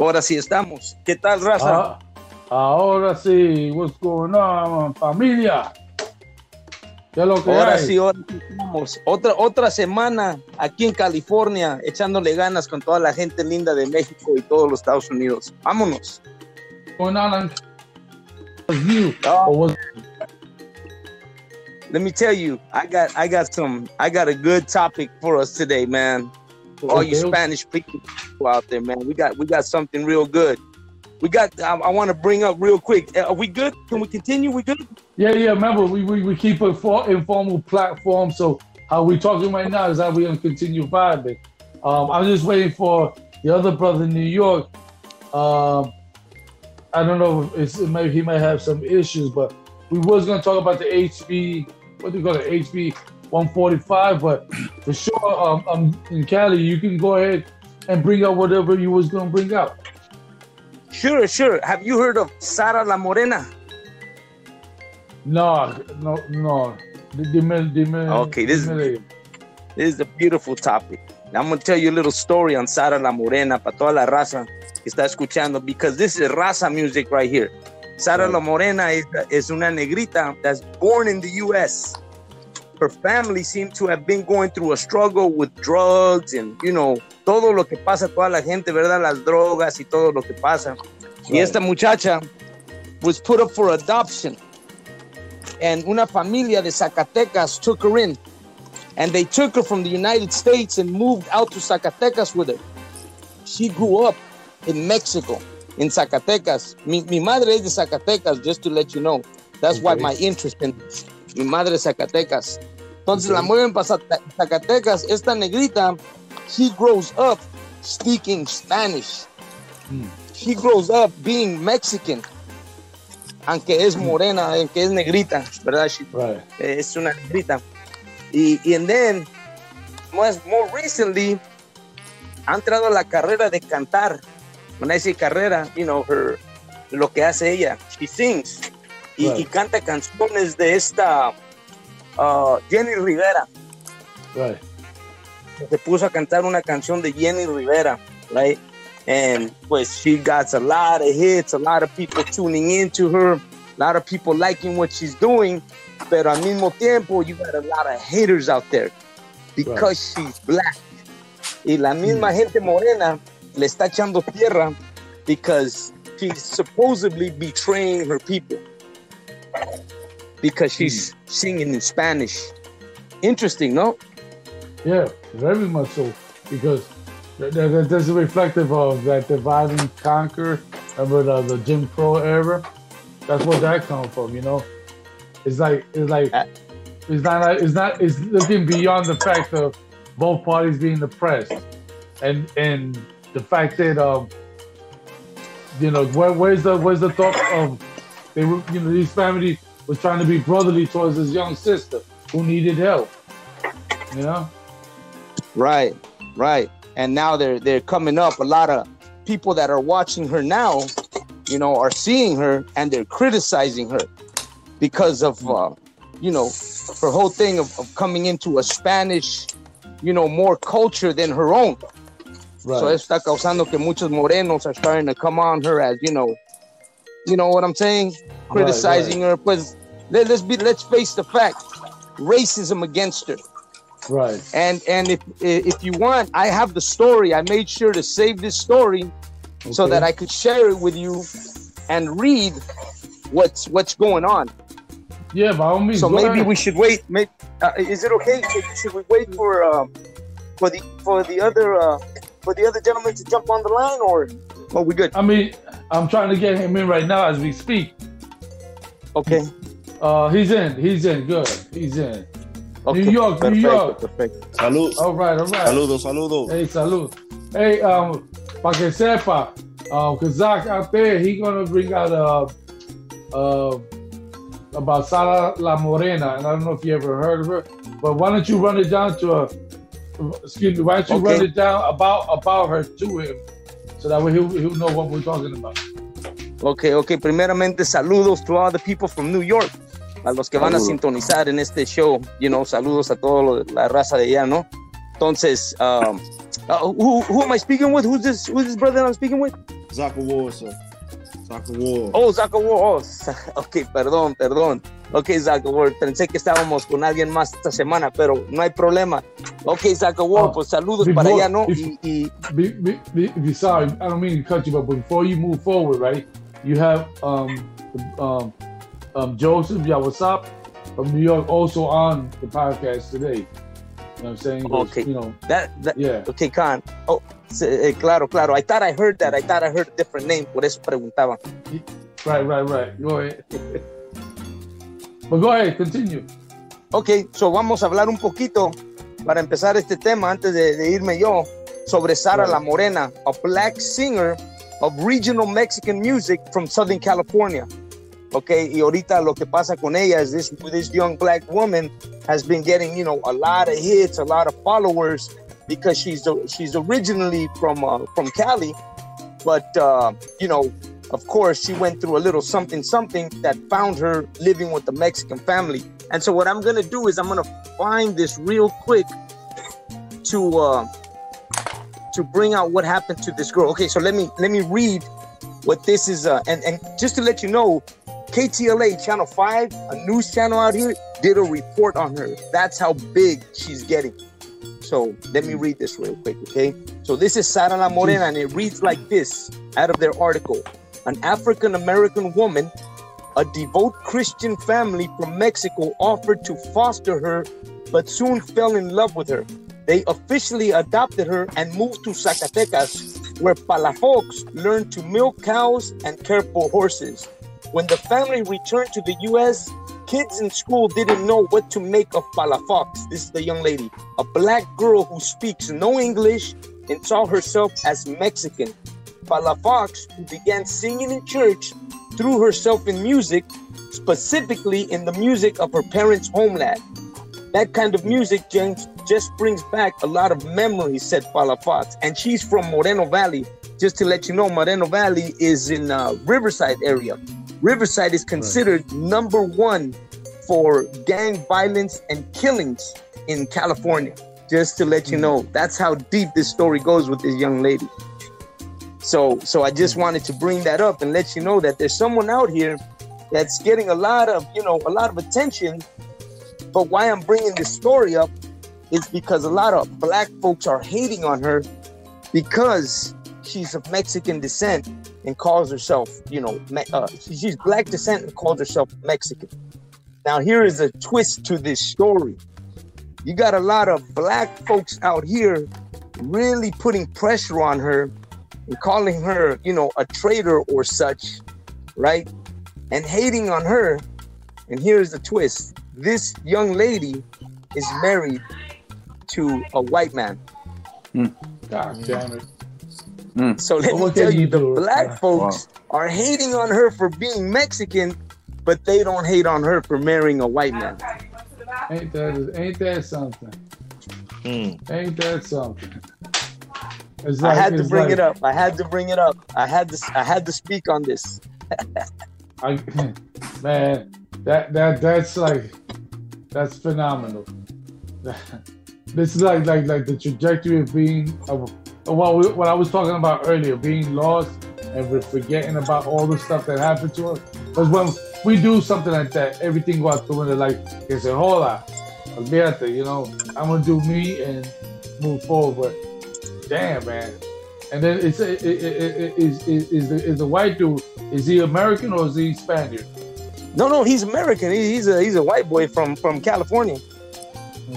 Ahora sí estamos. ¿Qué tal, raza? Ah, ahora sí, what's going on, familia? ¿Qué es lo que ahora hay? sí, ahora sí estamos. Otra, otra semana aquí en California, echándole ganas con toda la gente linda de México y todos los Estados Unidos. Vámonos. Going on? What's- Let me tell you, I got I got some I got a good topic for us today, man. All you. Spanish people out there, man. We got we got something real good. We got I, I want to bring up real quick. Uh, Are we good? Can we continue? We good? Yeah, yeah. Remember, we, we, we keep a for, informal platform. So how we talking right now is how we gonna continue vibing. Um, I'm just waiting for the other brother in New York. Um, I don't know if it's maybe he might have some issues, but we was gonna talk about the HB. What do you call it? HB 145. But for sure, um, um, in Cali, you can go ahead and bring out whatever you was gonna bring out. Sure, sure. Have you heard of Sara La Morena? No, no, no. Dime, dime, Okay, this is- This is a beautiful topic. I'm gonna tell you a little story on Sara La Morena para toda la raza que está escuchando, because this is raza music right here. Sara La Morena is, is una negrita that's born in the U.S. Her family seemed to have been going through a struggle with drugs and, you know, todo lo que pasa, toda la gente, ¿verdad? Las drogas y todo lo que pasa. Y Right. esta muchacha was put up for adoption. And una familia de Zacatecas took her in. And they took her from the United States and moved out to Zacatecas with her. She grew up in Mexico, in Zacatecas. Mi, mi madre es de Zacatecas, just to let you know. That's why my interest in mi madre es Zacatecas. Entonces la mueven para Zaca- Zacatecas. Esta negrita, she grows up speaking Spanish. Hmm. She grows up being Mexican. Aunque es morena, aunque es negrita, ¿verdad? She, Right. es una negrita. Y, y and then, more, more recently, ha entrado a la carrera de cantar. When I say carrera, you know, her, lo que hace ella, she sings. Y, Right. y canta canciones de esta uh, Jenny Rivera. Right. Se puso a cantar una canción de Jenny Rivera, right? And pues she got a lot of hits, a lot of people tuning into her, a lot of people liking what she's doing. Pero al mismo tiempo, you got a lot of haters out there because she's black. Y la misma gente morena le está echando tierra because she's supposedly betraying her people because she's singing in Spanish. Interesting, no? Yeah, very much so. Because that, that, that's reflective of that divide and conquer. Remember the, the Jim Crow era? That's where that come from, you know? It's like it's like Uh, it's not it's not it's looking beyond the fact of both parties being oppressed. And and the fact that um you know where, where's the where's the thought of they were you know these families was trying to be brotherly towards this young sister who needed help. You know? Right, right. And now they're they're coming up. A lot of people that are watching her now, you know, are seeing her and they're criticizing her because of uh, you know her whole thing of, of coming into a Spanish, you know, more culture than her own. So Right. eso está causando que muchos morenos are starting to come on her as you know, you know what I'm saying, criticizing her. but let, let's be let's face the fact, racism against her. Right. And and if if you want, I have the story. I made sure to save this story so that I could share it with you and read what's what's going on. Yeah, by all means. So maybe we should wait. May, uh, is it okay? Should, should we wait for um, for the for the other uh, for the other gentleman to jump on the line, or oh, we good? I mean, I'm trying to get him in right now as we speak. Okay. Uh, he's in. He's in. Good. He's in. okay. New York, New York. Perfecto. Salud. All right. All right. Saludos, saludos. Hey, salud. Hey, um, para que sepa, uh, Kazak out there, he gonna bring out uh, uh, about Sara La Morena, and I don't know if you ever heard of her, but why don't you run it down to a, excuse me, why don't you Okay. run it down about about her to him, so that way he'll, he'll know what we're talking about. Ok, ok. Primeramente, saludos to all the people from New York. A los que van a sintonizar en este show. You know, saludos a toda la raza de allá, ¿no? Entonces, um, uh, who, who am I speaking with? Who's this, who's this brother I'm speaking with? Zaka War, sir. Zaka War. Oh, Zaka War. Oh, ok, perdón, perdón. Ok, Zaka War. Pensé que estábamos con alguien más esta semana, pero no hay problema. Ok, War, Oh, pues saludos before- para allá, ¿no? Y, y Be, be, be, be sorry, I don't mean to cut you, but before you move forward, right? You have um, um, um, Joseph Yawasap from New York also on the podcast today. You know what I'm saying? Okay. You know, that, that, yeah. ok, Khan. Oh, eh, claro, claro. I thought I heard that. I thought I heard a different name. Por eso preguntaba. Right, right, right. Go ahead. but go ahead, continue. Ok, so vamos a hablar un poquito para empezar este tema antes de, de irme yo sobre Sara Right. La Morena, a black singer of regional Mexican music from Southern California. Ok, y ahorita lo que pasa con ella is this, this young black woman has been getting, you know, a lot of hits, a lot of followers because she's she's originally from uh, from Cali, but uh, you know, of course, she went through a little something something that found her living with the Mexican family. And so what I'm gonna do is I'm gonna find this real quick to uh, to bring out what happened to this girl. Okay, so let me let me read what this is. Uh, and and just to let you know, KTLA Channel Five, a news channel out here, did a report on her. That's how big she's getting. So let me read this real quick, okay? So this is Sara La Morena, and it reads like this out of their article: An African American woman a devout Christian family from Mexico offered to foster her, but soon fell in love with her. They officially adopted her and moved to Zacatecas, where Palafox learned to milk cows and care for horses. When the family returned to the U.S., kids in school didn't know what to make of Palafox. This is the young lady, a black girl who speaks no English and saw herself as Mexican. Palafox, who began singing in church, threw herself in music, specifically in the music of her parents' homeland. That kind of music James, just brings back a lot of memories, said Palafox. And she's from Moreno Valley. Just to let you know, Moreno Valley is in uh, Riverside area. Riverside is considered number one for gang violence and killings in California. Just to let you know, that's how deep this story goes with this young lady. So, so I just wanted to bring that up and let you know that there's someone out here that's getting a lot of, you know, a lot of attention. But why I'm bringing this story up is because a lot of black folks are hating on her because she's of Mexican descent and calls herself, you know, uh, she's black descent and calls herself Mexican. Now, here is a twist to this story. You got a lot of black folks out here really putting pressure on her calling her, you know, a traitor or such, right? And hating on her. And here's the twist this young lady is married to a white man. God damn it. So let Well, me tell you, you the black Yeah. folks are hating on her for being Mexican, but they don't hate on her for marrying a white man. Ain't that ain't that something? Mm. Ain't that something? It's I had to bring like- it up. I had to bring it up. I had to. I had to speak on this. I, man, that that that's like that's phenomenal. this is like like like the trajectory of being of, of what we, what I was talking about earlier, being lost and we're forgetting about all the stuff that happened to us. Because when we do something like that, everything goes out the window. Like it's a hola, olvídate, you know, I'm gonna do me and move forward. But damn, man. And then it's it, it, it, it, is is is the, is the white dude? Is he American or is he Spaniard? No, no, he's American. He's a he's a white boy from from California.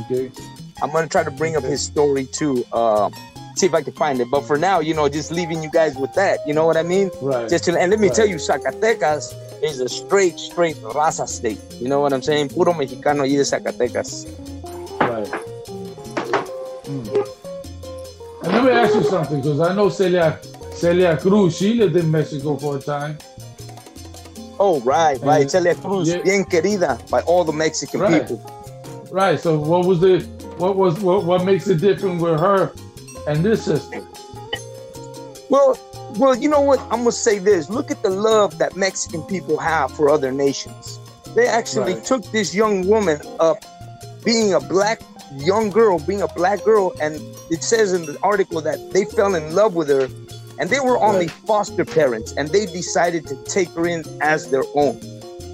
Okay. I'm gonna try to bring up his story too. Uh, see if I can find it. But for now, you know, just leaving you guys with that. You know what I mean? Right. Just to, and let me Right. tell you, Zacatecas is a straight, straight raza state. You know what I'm saying? Puro mexicano y de Zacatecas. Me ask you something, because I know Celia Celia Cruz, she lived in Mexico for a time. Oh, right, right. Celia Cruz, yeah. bien querida by all the Mexican Right. people. Right. So what was the what was what, what makes it different with her and this sister? Well, well, you know what? I'm gonna say this. Look at the love that Mexican people have for other nations. They actually Right. took this young woman up, being a black young girl, being a black girl, and it says in the article that they fell in love with her, and they were only foster parents, and they decided to take her in as their own.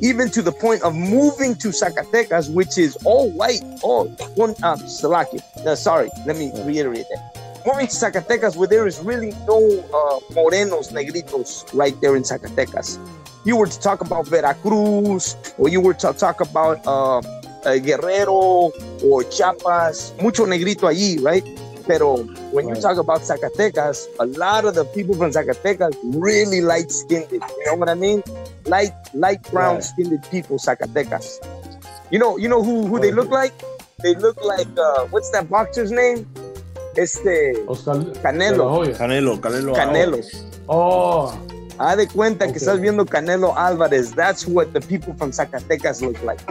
Even to the point of moving to Zacatecas, which is all white, all one um, Salaki. Uh, sorry, let me reiterate that. Moving to Zacatecas, where there is really no uh, morenos, negritos, right there in Zacatecas. You were to talk about Veracruz, or you were to talk about uh, uh, Guerrero or Chiapas, mucho negrito allí, right? Pero when right. you talk about Zacatecas, a lot of the people from Zacatecas really light skinned. You know what I mean? Light, light brown right. skinned people, Zacatecas. You know, you know who who they look like? They look like uh, what's that boxer's name? Este Oscar Canelo. Canelo, Canelo. Canelo. Oh. Haz de cuenta okay. que estás viendo Canelo Álvarez. That's what the people from Zacatecas look like.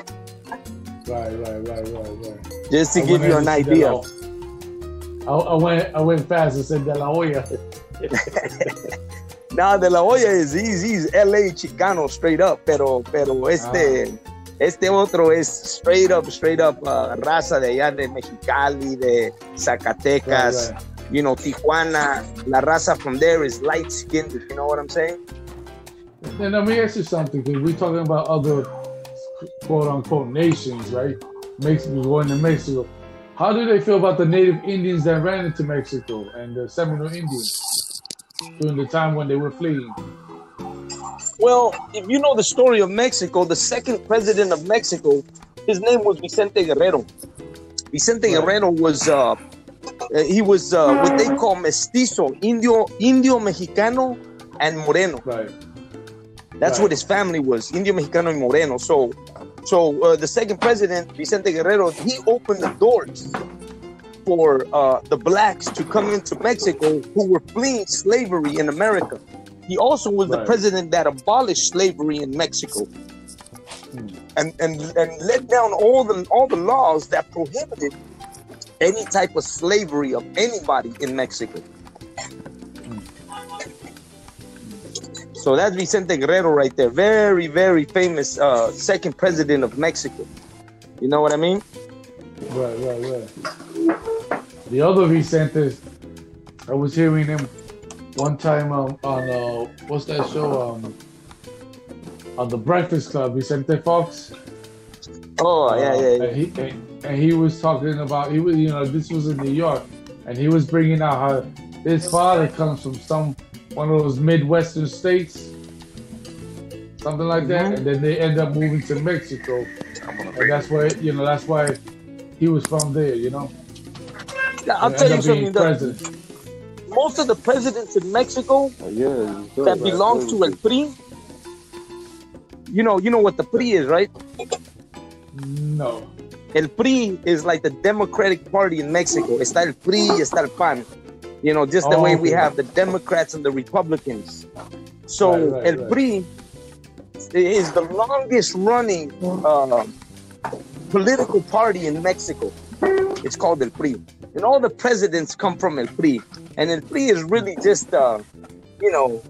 Right, right, right, right, right. Just to I give you an idea. I, I, went I went fast and said De La Hoya. nah, De La Hoya is he's, he's LA Chicano straight up, pero pero este ah. este otro es straight up straight up uh, raza de allá de Mexicali, de Zacatecas. Right, right. You know, Tijuana, la raza from there is light skinned, you know what I'm saying? And let me ask you something, because we're talking about other quote unquote nations, right? Mexico going to Mexico. How do they feel about the native Indians that ran into Mexico and the Seminole Indians during the time when they were fleeing? Well, if you know the story of Mexico, the second president of Mexico, his name was Vicente Guerrero. Vicente right. Guerrero was uh, he was uh, what they call mestizo, Indio, Indio Mexicano, and Moreno. Right. That's right. what his family was, Indio Mexicano and Moreno. So so uh, the second president, Vicente Guerrero, he opened the doors for uh, the blacks to come into Mexico who were fleeing slavery in America. He also was right. the president that abolished slavery in Mexico. Hmm. And, and and let down all the all the laws that prohibited any type of slavery of anybody in Mexico. So that's Vicente Guerrero right there. Very, very famous uh, second president of Mexico. You know what I mean? Right, right, right. The other Vicente, I was hearing him one time um, on uh, what's that show? Um, on the Breakfast Club, Vicente Fox. Oh yeah, yeah. yeah. And, he, and, and he was talking about he was you know this was in New York, and he was bringing out how his father comes from some one of those Midwestern states, something like that, mm-hmm. and then they end up moving to Mexico, and that's why you know that's why he was from there, you know. Yeah, I'll tell you something. The, most of the presidents in Mexico oh, yeah, that belong to El PRI, you know, you know what the PRI is, right? No. El PRI is like the Democratic Party in Mexico. Está el PRI, está el PAN. You know, just the oh, way we have the Democrats and the Republicans. So right, right, El PRI is the longest running uh, political party in Mexico. It's called El PRI. And all the presidents come from El PRI. And El PRI is really just, uh, you know,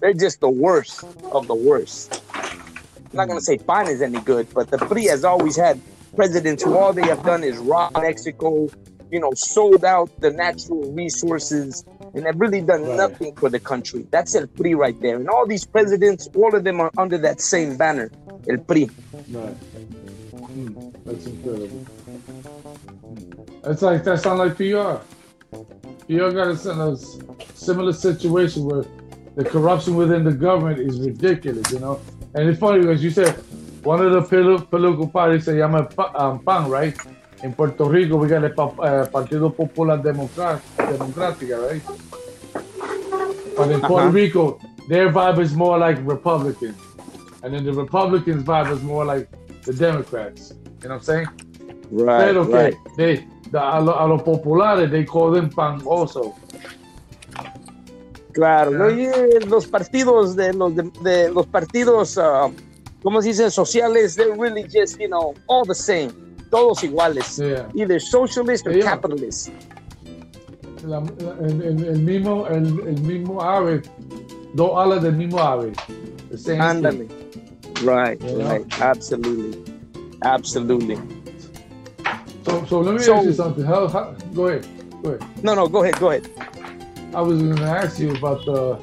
they're just the worst of the worst. I'm not going to say PAN is any good, but the PRI has always had presidents who all they have done is rob Mexico, you know, sold out the natural resources and have really done right. nothing for the country. That's El PRI right there. And all these presidents, all of them are under that same banner, El PRI. Right. Mm, that's incredible. It's like that sounds like PR. PR got us in a similar situation where the corruption within the government is ridiculous, you know. And it's funny because you said one of the political parties se llama um, PAN, right? In Puerto Rico, we got the uh, Partido Popular Democrática, right? But in Puerto. Rico, their vibe is more like Republican. And then the Republicans' vibe is more like the Democrats. You know what I'm saying? Right. Okay, right. They, the, a, lo, a los populares, they call them PAN also. Claro, yeah. los partidos de los, de, de los partidos, uh, ¿cómo se dice? Sociales, they're really just, you know, all the same todos iguales, yeah. either socialist or capitalist. La, el, el, el, mismo, el, el, mismo ave, dos alas del mismo ave. Ándale. Right, yeah. right, absolutely, absolutely. So, so let me so, ask you something. How, how, go ahead, go ahead. No, no, go ahead, go ahead. I was going to ask you about the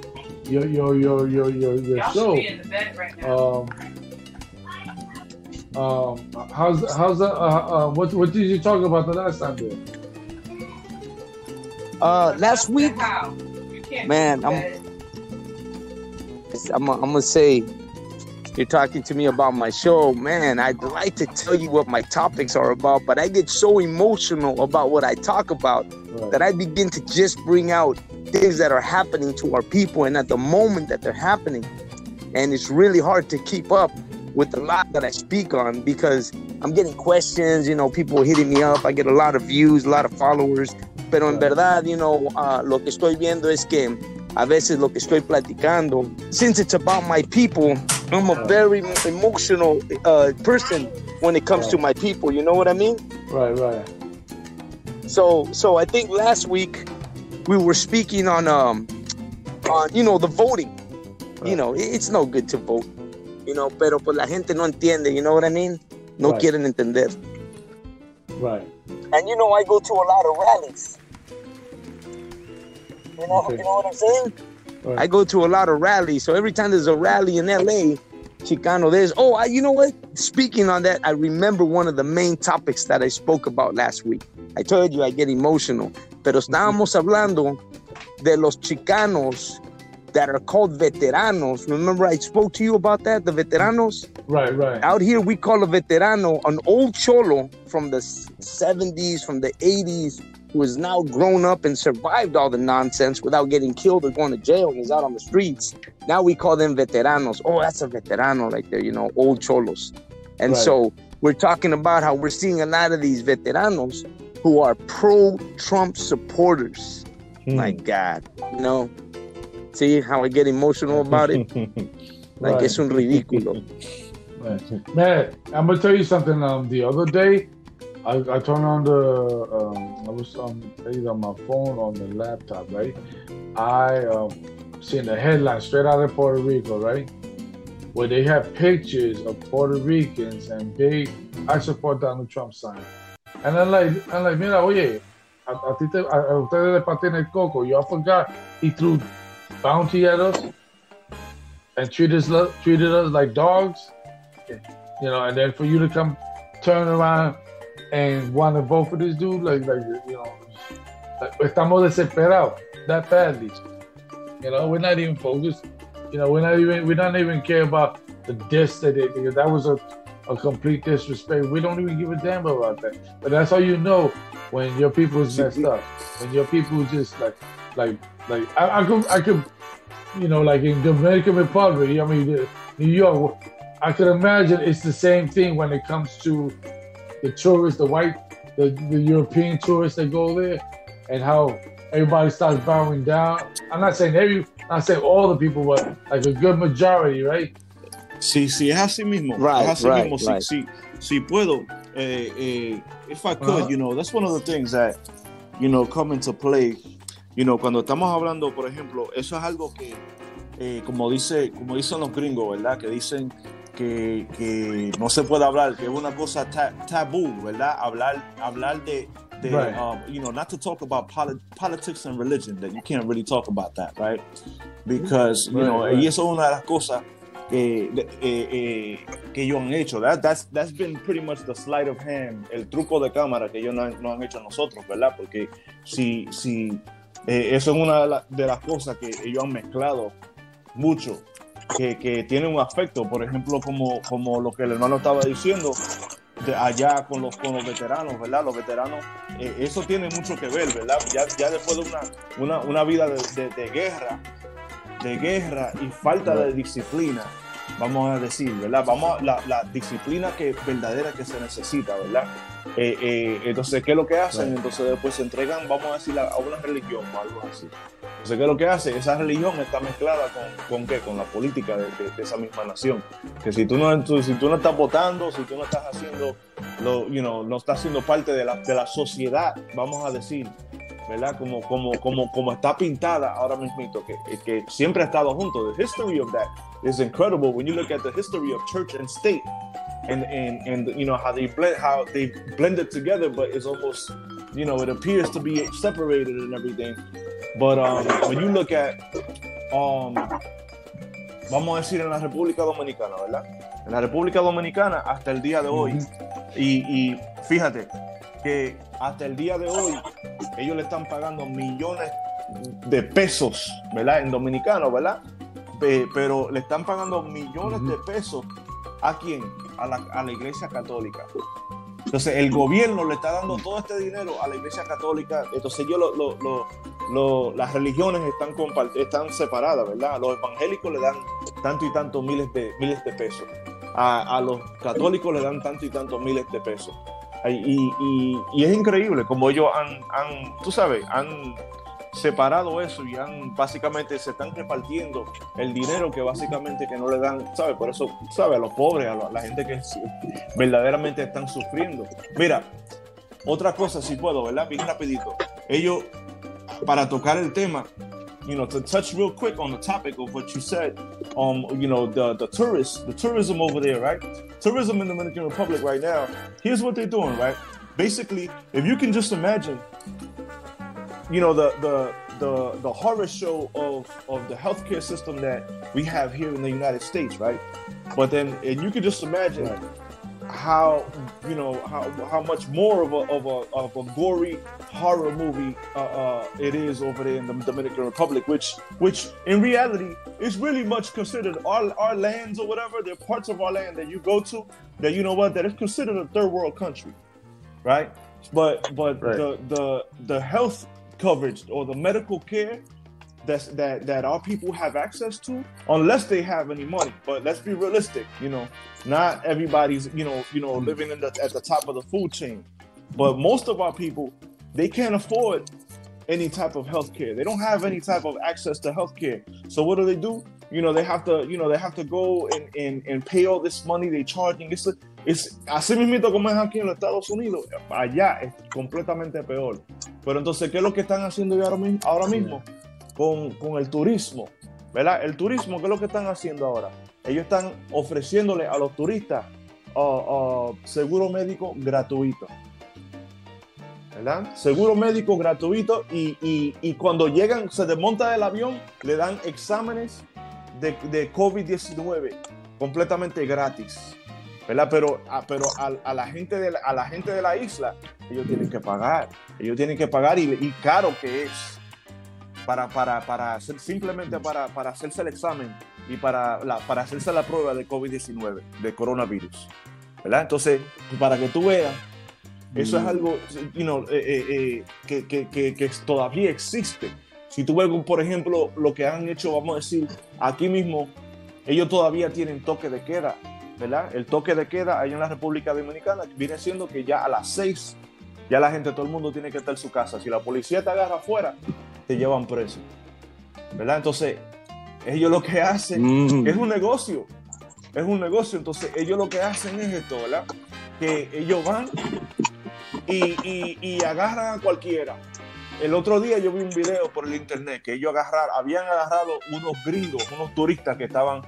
your your your your your, your show. be in the bed right now. Um, um, how's how's that? Uh, uh, what what did you talk about the last time? There? Uh, last week, How? You can't Man, I'm- I'm, I'm gonna say you're talking to me about my show, man. I'd like to tell you what my topics are about, but I get so emotional about what I talk about Right. that I begin to just bring out things that are happening to our people and at the moment that they're happening. And it's really hard to keep up with the lot that I speak on because I'm getting questions, you know, people hitting me up. I get a lot of views, a lot of followers. Pero en verdad, you know, uh, lo que estoy viendo es que a veces lo que estoy platicando, since it's about my people, I'm a very emotional uh, person when it comes to my people. You know what I mean? Right, right. So so I think last week we were speaking on um on you know the voting. You know, it's no good to vote. You know, pero pues la gente no entiende, you know what I mean? No Right. quieren entender. Right. And you know I go to a lot of rallies. You know, Okay. you know what I'm saying? Right. I go to a lot of rallies. So every time there's a rally in LA, Chicano, there's oh, I, you know what? Speaking on that, I remember one of the main topics that I spoke about last week. I told you I get emotional, pero estábamos hablando de los Chicanos that are called veteranos. Remember I spoke to you about that, the veteranos? Right, right. Out here we call a veterano an old cholo from the 70s, from the 80s, who is now grown up and survived all the nonsense without getting killed or going to jail and is out on the streets. Now we call them veteranos. Oh, that's a veterano right there, you know, old cholos. And Right. so we're talking about how we're seeing a lot of these veteranos who are pro Trump supporters. Hmm. My God, you know, see how I get emotional about it? Like Right. it's un ridículo. Right. Man, I'm gonna tell you something. Um, the other day, I, I turned on the um, I was um, either on my phone or on the laptop, right? I um, seen the headline straight out of Puerto Rico, right? Where they have pictures of Puerto Ricans and big I support Donald Trump sign. And I'm like, I'm like, mira, oye, a, a, ti te, a, a ustedes le pateen el coco. Y'all forgot he threw bounty at us and treated us, treated us like dogs you know, and then for you to come turn around and want to vote for this dude, like, like you know, like, estamos desesperados that badly. You know, we're not even focused. You know, we're not even we don't even care about the diss that they because that was a, a complete disrespect. We don't even give a damn about that. But that's how you know when your people's messed up. When your people just like like like I, I could I could you know like in Dominican Republic, I mean New York. I could imagine it's the same thing when it comes to the tourists, the white, the, the European tourists that go there, and how everybody starts bowing down. I'm not saying every, I'm not saying all the people, but like a good majority, right? Sí, sí, es así mismo. Right, es así right, mismo. Right. sí, sí puedo. Eh, eh, if I could, Ajá. you know, that's one of the things that, you know, come into play. You know, cuando estamos hablando, por ejemplo, eso es algo que, eh, como dice, como dicen los gringos, ¿verdad? Que dicen que, que no se puede hablar, que es una cosa ta- tabú, ¿verdad? Hablar, hablar de, de Right. um, you know, not to talk about poli- politics and religion, that you can't really talk about that, right? Because, you Right, know, right. y eso es una de las cosas que, de- eh, eh, que ellos han hecho. That, that's, that's been pretty much the sleight of hand, el truco de cámara que ellos no han, no han hecho nosotros, ¿verdad? Porque si, si eh, eso es una de, la- de las cosas que ellos han mezclado mucho, que, que tiene un afecto, por ejemplo, como, como lo que el hermano estaba diciendo, de allá con los, con los veteranos, ¿verdad? Los veteranos, eh, eso tiene mucho que ver, ¿verdad? Ya, ya después de una, una, una vida de, de- de guerra, de guerra y falta de disciplina, vamos a decir, ¿verdad? Vamos a, la, la disciplina que verdadera que se necesita, ¿verdad? Eh, eh, entonces, ¿qué es lo que hacen? Right. Entonces después se entregan, vamos a decir, a, una religión o algo así. Entonces, ¿qué es lo que hace? Esa religión está mezclada con, ¿con qué? Con la política de, de- de esa misma nación. Que si tú no, tú- si tú no estás votando, si tú no estás haciendo, lo, you know, no estás siendo parte de la, de la sociedad, vamos a decir, ¿verdad? Como, como, como, como está pintada ahora mismo, que, que siempre ha estado junto. The history of that is incredible when you look at the history of church and state. And, and, and you know how they blend how they blended together, but it's almost you know it appears to be separated and everything. But um, when you look at, um, vamos a decir en la República Dominicana, ¿verdad? En la República Dominicana hasta el día de hoy, y, y fíjate que hasta el día de hoy ellos le están pagando millones de pesos, ¿verdad? En dominicano, ¿verdad? Pe- pero le están pagando millones de pesos a quién? A la, a la iglesia católica. Entonces el gobierno le está dando todo este dinero a la iglesia católica. Entonces ellos, lo- lo- lo- lo- las religiones están, están separadas, ¿verdad? Los evangélicos le dan tanto y tanto miles de, miles de pesos. A, a los católicos le dan tanto y tanto miles de pesos. Y, es increíble como ellos han, tú sabes, han separado eso y han básicamente se están repartiendo el dinero que básicamente que no le dan, ¿sabes? Por eso, ¿sabes? A los pobres, a la, gente que verdaderamente están sufriendo. Mira, otra cosa si puedo, ¿verdad? Bien rapidito. Ellos, para tocar el tema, you know, to touch real quick on the topic of what you said, um, you know, the, the tourists, the tourism over there, right? Tourism in the Dominican Republic right now, here's what they're doing, right? Basically, if you can just imagine, you know, the the the the horror show of of the healthcare system that we have here in the United States, right? But then, and you can just imagine how you know how how much more of a of a of a gory horror movie uh, uh, it is over there in the Dominican Republic, which which in reality is really much considered our our lands or whatever. There are parts of our land that you go to that you know what that is considered a third world country, right? But but Right. the the the health coverage or the medical care that's that that our people have access to unless they have any money. But let's be realistic you know. Not everybody's you know you know living in the, at the top of the food chain. But most of our people they can't afford any type of health care they don't have any type of access to health care so what do they do? You know they have to you know they have to go and and, and pay all this money they charging. It's es así mismito como es aquí en los Estados Unidos allá es completamente peor. Pero entonces qué es lo que están haciendo ahora mismo, ahora mismo? Con, con el turismo ¿verdad? el turismo qué es lo que están haciendo ahora ellos están ofreciéndole a los turistas uh, uh, seguro médico gratuito ¿verdad? Seguro médico gratuito y, y- cuando llegan, se desmonta del avión, le dan exámenes de, de COVID-19 completamente gratis, ¿verdad? Pero, a, pero a, a la gente de la, a la gente de la isla, ellos tienen que pagar, ellos tienen que pagar y, y caro que es para, para, para hacer, simplemente para, para hacerse el examen y para, la, para hacerse la prueba de COVID-19, de coronavirus, ¿verdad? Entonces, para que tú veas eso es algo you know, eh, eh, eh, que, que- que- que todavía existe. Si tú ves, por ejemplo, lo que han hecho, vamos a decir, aquí mismo, ellos todavía tienen toque de queda, ¿verdad? El toque de queda allá en la República Dominicana viene siendo que ya a las seis, ya la gente, todo el mundo tiene que estar en su casa. Si la policía te agarra afuera, te llevan preso, ¿verdad? Entonces, ellos lo que hacen Mm. es un negocio. Es un negocio. Entonces, ellos lo que hacen es esto, ¿verdad? Que ellos van y, y- y agarran a cualquiera. El otro día yo vi un video por el internet que ellos agarraron, habían agarrado unos gringos, unos turistas que estaban,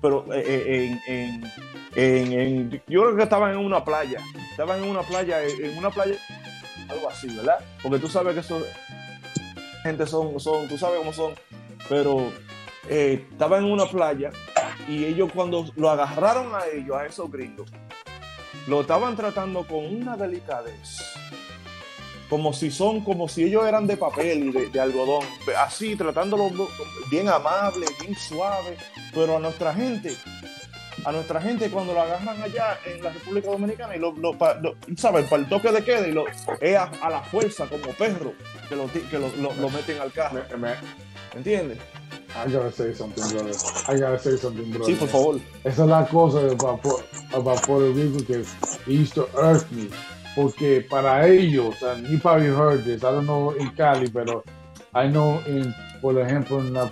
pero eh, eh, en, en- en- en- yo creo que estaban en una playa, estaban en una playa, en una playa, algo así, ¿verdad? Porque tú sabes que eso, gente son, son, tú sabes cómo son, pero eh, estaban en una playa y ellos cuando lo agarraron a ellos, a esos gringos, lo estaban tratando con una delicadez. Como si son, como si ellos eran de papel y de, de algodón. Así, tratándolo bien amable, bien suave. Pero a nuestra gente, a nuestra gente cuando lo agarran allá en la República Dominicana y lo, lo, pa- lo- ¿sabes? Para el toque de queda y lo, es a, a la fuerza como perro que lo, que lo, lo- lo meten al carro. ¿Entiendes? I gotta say something, brother. I gotta say something, brother. Sí, por favor. Esa es la cosa about, about Puerto Rico que used to irk me. Porque para ellos, and you probably heard this, I don't know in Cali, pero I know in, por ejemplo, in, la,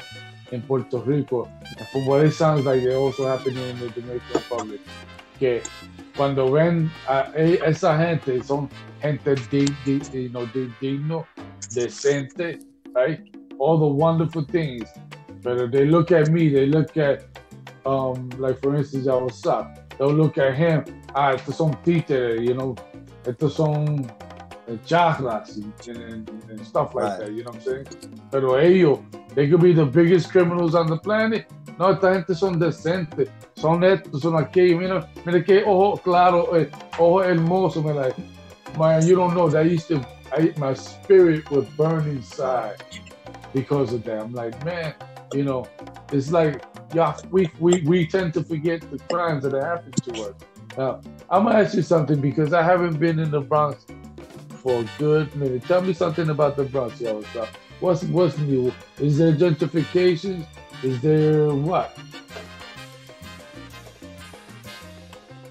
in Puerto Rico, and from what it sounds like, it also happening in the Dominican Republic, que cuando ven a esa gente, son gente di, di, di- you know, di- digno, decente, right? All the wonderful things. But they look at me, they look at um, like for instance, ya what's up? They'll look at him. Ah, estos son títeres, you know. Estos son, chakras and, and, and stuff like Right. that. You know what I'm saying? Pero ellos, they could be the biggest criminals on the planet. No, esta gente son decentes, son estos, son aquellos. Mira, mira que ojo claro, eh, ojo hermoso. Man, like, man, you don't know that used to, I, my spirit would burn inside because of that. I'm like, man, you know, it's like, yeah, we, we, we tend to forget the crimes that happened to us. Now, I'm gonna ask you something because I haven't been in the Bronx for a good minute. Tell me something about the Bronx. So what's what's new? Is there gentrification? Is there what?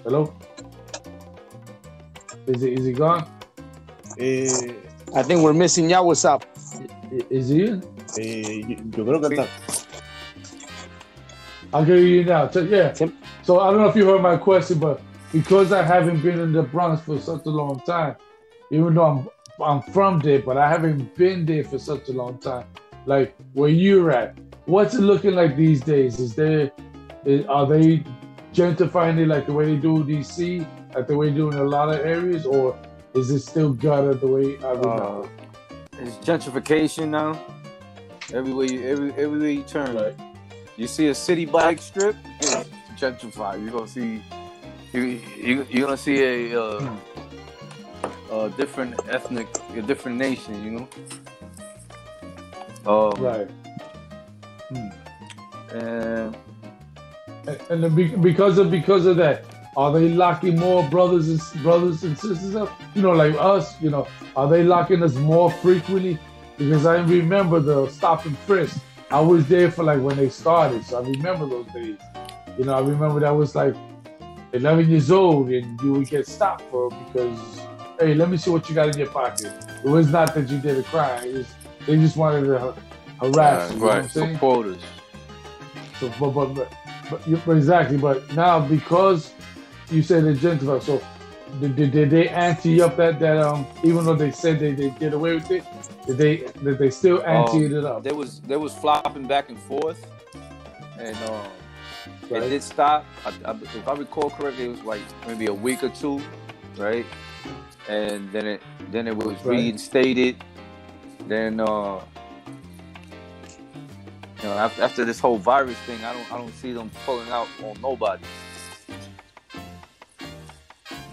Hello? Is it is he gone? Eh, I think we're missing y'all. What's up? I- Is he in? eh, yo creo que está. I'll give you now. So, yeah. Tim- So I don't know if you heard my question, but because I haven't been in the Bronx for such a long time, even though I'm I'm from there, but I haven't been there for such a long time. Like where you're at, what's it looking like these days? Is there is, are they gentrifying it like the way they do DC, like the way they do in a lot of areas, or is it still gutted the way I remember? It's gentrification now. Everywhere you every everywhere you turn, Right. you see a Citi Bike strip, it's gentrified. You're gonna see you you you're gonna see a uh, a different ethnic, a different nation. You know. Um, right. And And, and then because of because of that, are they locking more brothers and brothers and sisters up? You know, like us. You know, are they locking us more frequently? Because I remember the stop and frisk. I was there for like when they started, so I remember those days. You know, I remember that was like 11 years old, and you would get stopped for because, hey, let me see what you got in your pocket. It was not that you did a crime. It was, they just wanted to ha- harass you. you know right, for quotas. So, but, but, but, but, but exactly. But now because you said the gentrified, so did, did, did they ante up that that um even though they said they, they get away with it, did they did they still ante Um, it up? There was there was flopping back and forth, and um, Right. it did stop. I, I, if I recall correctly, it was like maybe a week or two, right? And then it then it was Right. reinstated. Then uh, you know after, after this whole virus thing, I don't I don't see them pulling out on nobody.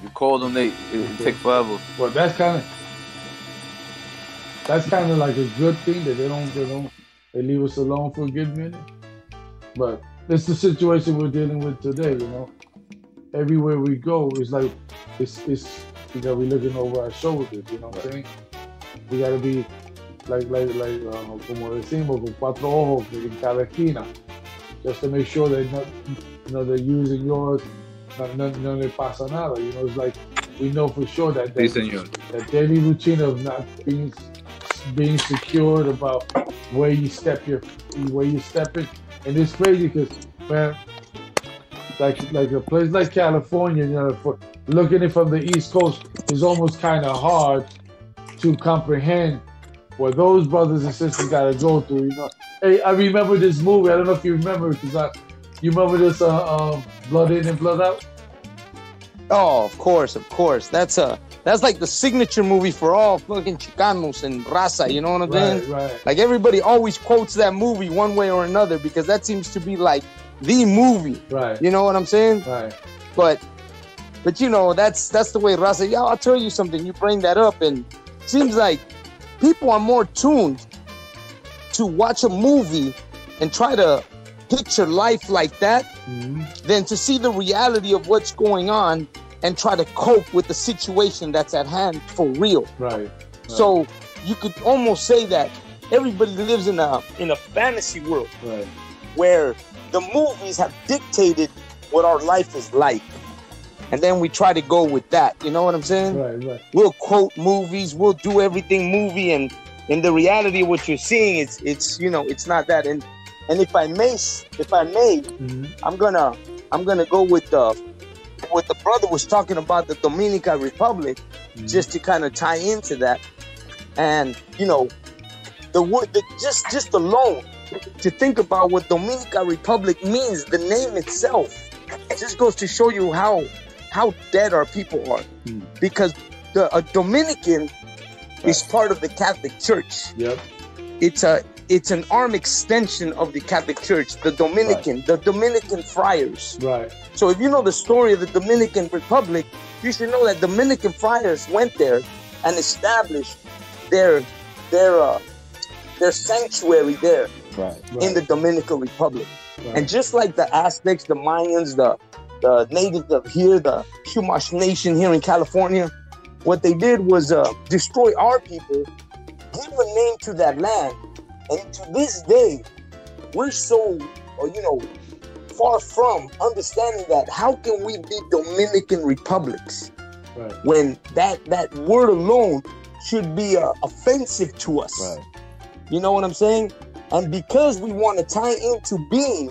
You call them, they it, it take forever. Well, that's kind of that's kind of like a good thing that they don't they don't they leave us alone for a good minute. But it's the situation we're dealing with today. You know, everywhere we go, it's like it's it's know we're looking over our shoulders. You know what I'm saying? We gotta be like like like uh, como decimos con cuatro ojos en cada esquina, just to make sure that not, you know they're using yours. No, no, le pasa nada. You know, it's like we know for sure that that, that daily routine of not being being secured about where you step your where you step it, and it's crazy because man, like like a place like California, you know, for looking at it from the East Coast is almost kind of hard to comprehend what those brothers and sisters got to go through. You know, hey, I remember this movie. I don't know if you remember because I, you remember this uh, um, Blood In and Blood Out. Oh, of course, of course. That's a that's like the signature movie for all fucking Chicanos and raza. You know what I'm saying? Right, right. Like everybody always quotes that movie one way or another because that seems to be like the movie. Right, You know what I'm saying? right, But but you know that's that's the way raza. Yeah, I'll tell you something. You bring that up, and seems like people are more tuned to watch a movie and try to picture life like that Mhm. than to see the reality of what's going on and try to cope with the situation that's at hand for real. right. So you could almost say that everybody lives in a in a fantasy world Right. where the movies have dictated what our life is like. And then we try to go with that. You know what I'm saying? Right, right. We'll quote movies, we'll do everything movie and in the reality of what you're seeing it's it's you know, it's not that. And and if I may if I may, Mhm. I'm gonna I'm gonna go with the what the brother was talking about the Dominican Republic, Mhm. just to kind of tie into that. And you know, the word the, just just alone to think about what Dominican Republic means, the name itself, just goes to show you how how dead our people are. Mm. Because the a Dominican is part of the Catholic Church. Yep. It's a it's an arm extension of the Catholic Church, the Dominican, the Dominican friars. Right. So if you know the story of the Dominican Republic, you should know that Dominican friars went there and established their their uh, their sanctuary there Right. Right. in the Dominican Republic. right. And just like the Aztecs, the Mayans, the the natives of here, the Chumash Nation here in California, what they did was uh, destroy our people, give a name to that land, and to this day, we're so, uh, you know, far from understanding that. How can we be Dominican republics right. when that that word alone should be uh, offensive to us? Right. You know what I'm saying? And because we want to tie into being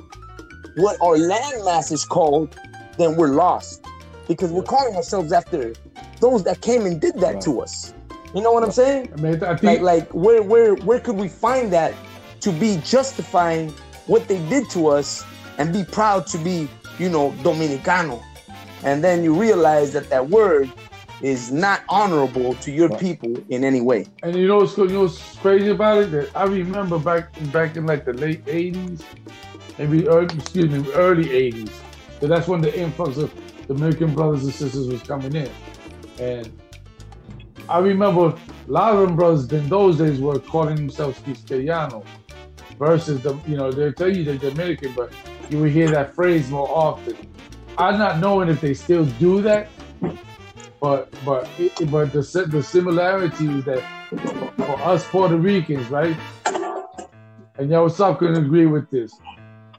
what our landmass is called, then we're lost. Because we're calling ourselves after those that came and did that Right. to us. You know what I'm saying? I mean, I Like, like where, where, where could we find that to be justifying what they did to us and be proud to be, you know, Dominicano? And then you realize that that word is not honorable to your Right. people in any way. And you know what's you know what's crazy about it? That I remember back back in like the late '80s, maybe early, excuse me, early '80s. So that's when the influx of the American brothers and sisters was coming in, and I remember a lot of them brothers in those days were calling themselves Cristianos versus the you know they'll tell you they're Dominican, but you would hear that phrase more often. I'm not knowing if they still do that, but but but the the similarity is that for us Puerto Ricans, right? And y'all what's up can agree with this.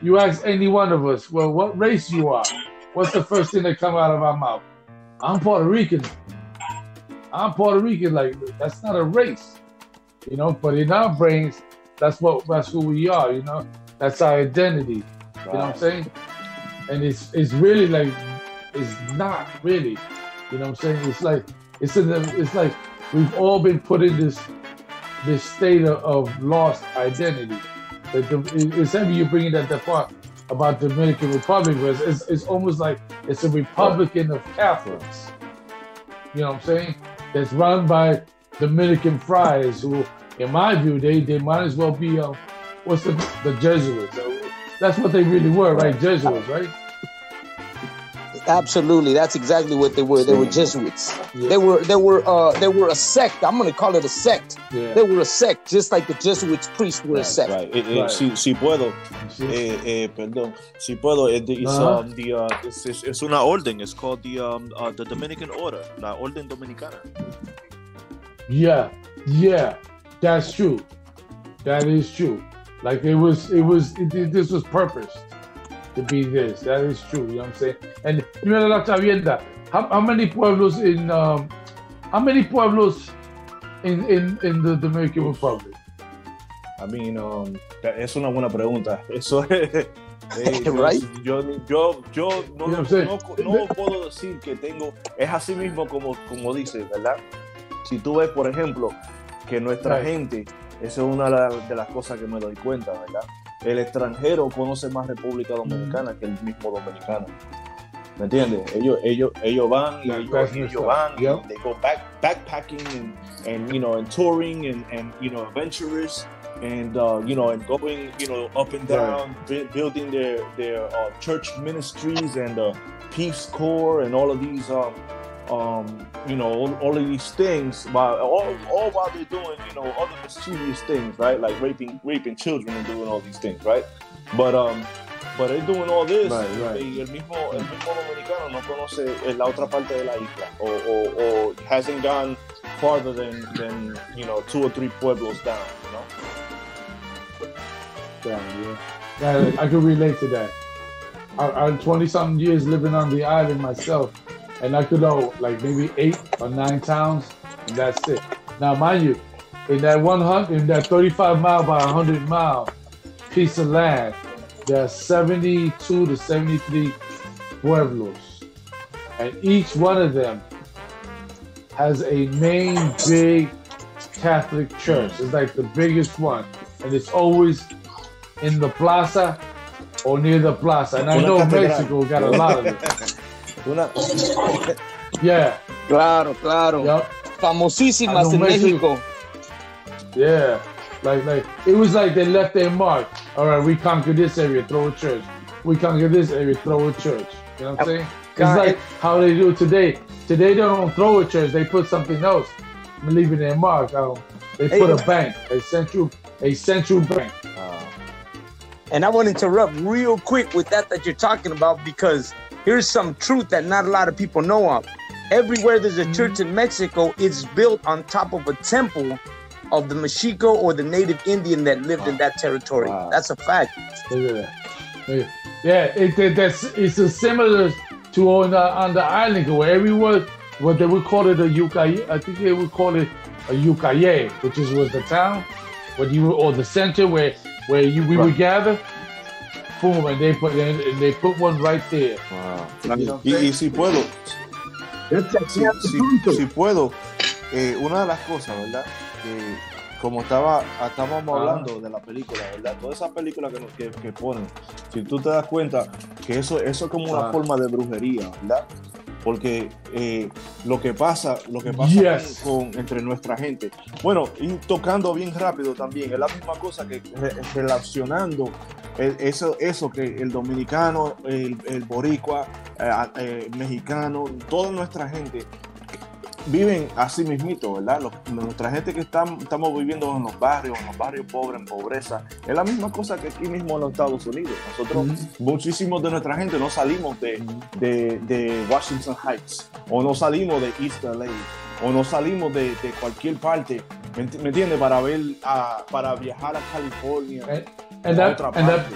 You ask any one of us, well, what race you are? What's the first thing that come out of our mouth? I'm Puerto Rican. I'm Puerto Rican. Like that's not a race, you know. But in our brains, that's what that's who we are. You know, that's our identity. You know what I'm saying? And it's it's really like it's not really. You know what I'm saying? It's like it's in the, it's like we've all been put in this this state of, of lost identity. The, it's heavy you bringing that part about Dominican Republic, where it's, it's, almost like it's a republican of Catholics. You know what I'm saying? That's run by Dominican friars who, in my view, they, they might as well be um, what's the the Jesuits. That's what they really were, right? Jesuits, right? Absolutely, that's exactly what they were. They were Jesuits. Yeah. They were they were uh they were a sect. I'm gonna call it a sect. Yeah. They were a sect, just like the Jesuits priests were a sect. right. Eh, eh, Right. Si, si puedo, Sí. eh, eh, perdón, si puedo, it, it's, Ajá. um, the, uh, it's, it's, es una orden, it's called the, um, uh, the Dominican Order, la Orden Dominicana. Yeah, yeah, that's true. That is true. Like it was, it was, it, it- this was purposed to be this. That is true. You know what I'm saying? And you know, la chavienda. How, how many pueblos in, um, how many pueblos in, in, in the Dominican Republic? I mean, um, that- es una buena pregunta. Eso es. eh, yo, Right. yo, yo, yo no, You know no, no puedo decir que tengo, es así mismo como, como dice, ¿verdad? Si tú ves, por ejemplo, que nuestra Right. gente, eso es una de las cosas que me doy cuenta, ¿verdad? El extranjero conoce más República Dominicana que el mismo dominicano. ¿Me entiendes? Ellos, ellos, ellos van y ellos, ellos van, y Yep. they go back, backpacking and, and, you know, and touring and, and you know, adventurous and, uh, you know, and going, you know, up and down, bu- building their, their uh, church ministries and uh, Peace Corps and all of these, um, um, you know, all, all of these things, while all, all while they're doing, you know, other mischievous things, right? Like raping, raping children and doing all these things, right? But, um, but they're doing all this Right, right. y el mismo, el mismo dominicano no conoce la otra parte de la isla o, o, o hasn't gone farther than, than, you know, two or three pueblos down, you know? Damn, yeah. Yeah, I can relate to that. I, I'm 20 something years living on the island myself, and I could know like maybe eight or nine towns, and that's it. Now, mind you, in that 100, in that 35 mile by 100 mile piece of land, there are 72 to 73 pueblos, and each one of them has a main big Catholic church. It's like the biggest one, and it's always in the plaza or near the plaza. And I know. Mexico got a lot of it. Una, Yeah, Claro, claro. yep. famosísimas I know in Mexico- México. Yeah, like like it was like they left their mark. All right, we conquered this area, throw a church. We conquered this area, throw a church. You know what I'm saying? It's like how they do today. Today they don't throw a church; they put something else, leaving their mark. Um, they Hey, put yo. a bank, a central, a central bank. And I want to interrupt real quick with that that you're talking about because here's some truth that not a lot of people know of. Everywhere there's a church in Mexico, it's built on top of a temple of the Mexico or the native Indian that lived in that territory. Wow. That's a fact. Look at that. Look at- Yeah, it, it that's it's a similar to on the on the island where everyone what they would call it a yucay. I think they would call it a yucaye, which is was the town where you were or the center where where you we would gather. Boom, and they put and they put one right there. Wow. Y, y si puedo, si, si- si puedo, eh, una de las cosas, ¿verdad? Que como estaba, estábamos Ah. hablando de la película, ¿verdad? Todas esas películas que, nos- que, que ponen, si tú te das cuenta que eso, eso es como una Ah. forma de brujería, ¿verdad? Porque eh, lo que pasa, lo que pasa Yes. con, con- entre nuestra gente, bueno, y tocando bien rápido también, es la misma cosa que re- relacionando el- eso, eso que el dominicano, el, el boricua, eh, eh, mexicano, toda nuestra gente viven así mismito, ¿verdad? Nuestra gente que están- estamos viviendo en los barrios, en los barrios pobres, en pobreza, es la misma cosa que aquí mismo en los Estados Unidos. Nosotros, muchísimos de nuestra gente no salimos de, de, de Washington Heights, o no salimos de East LA, o no salimos de, de cualquier parte, ¿me, ent- me entiendes? Para ver, a- para viajar a California. And, a and that otra and that parte.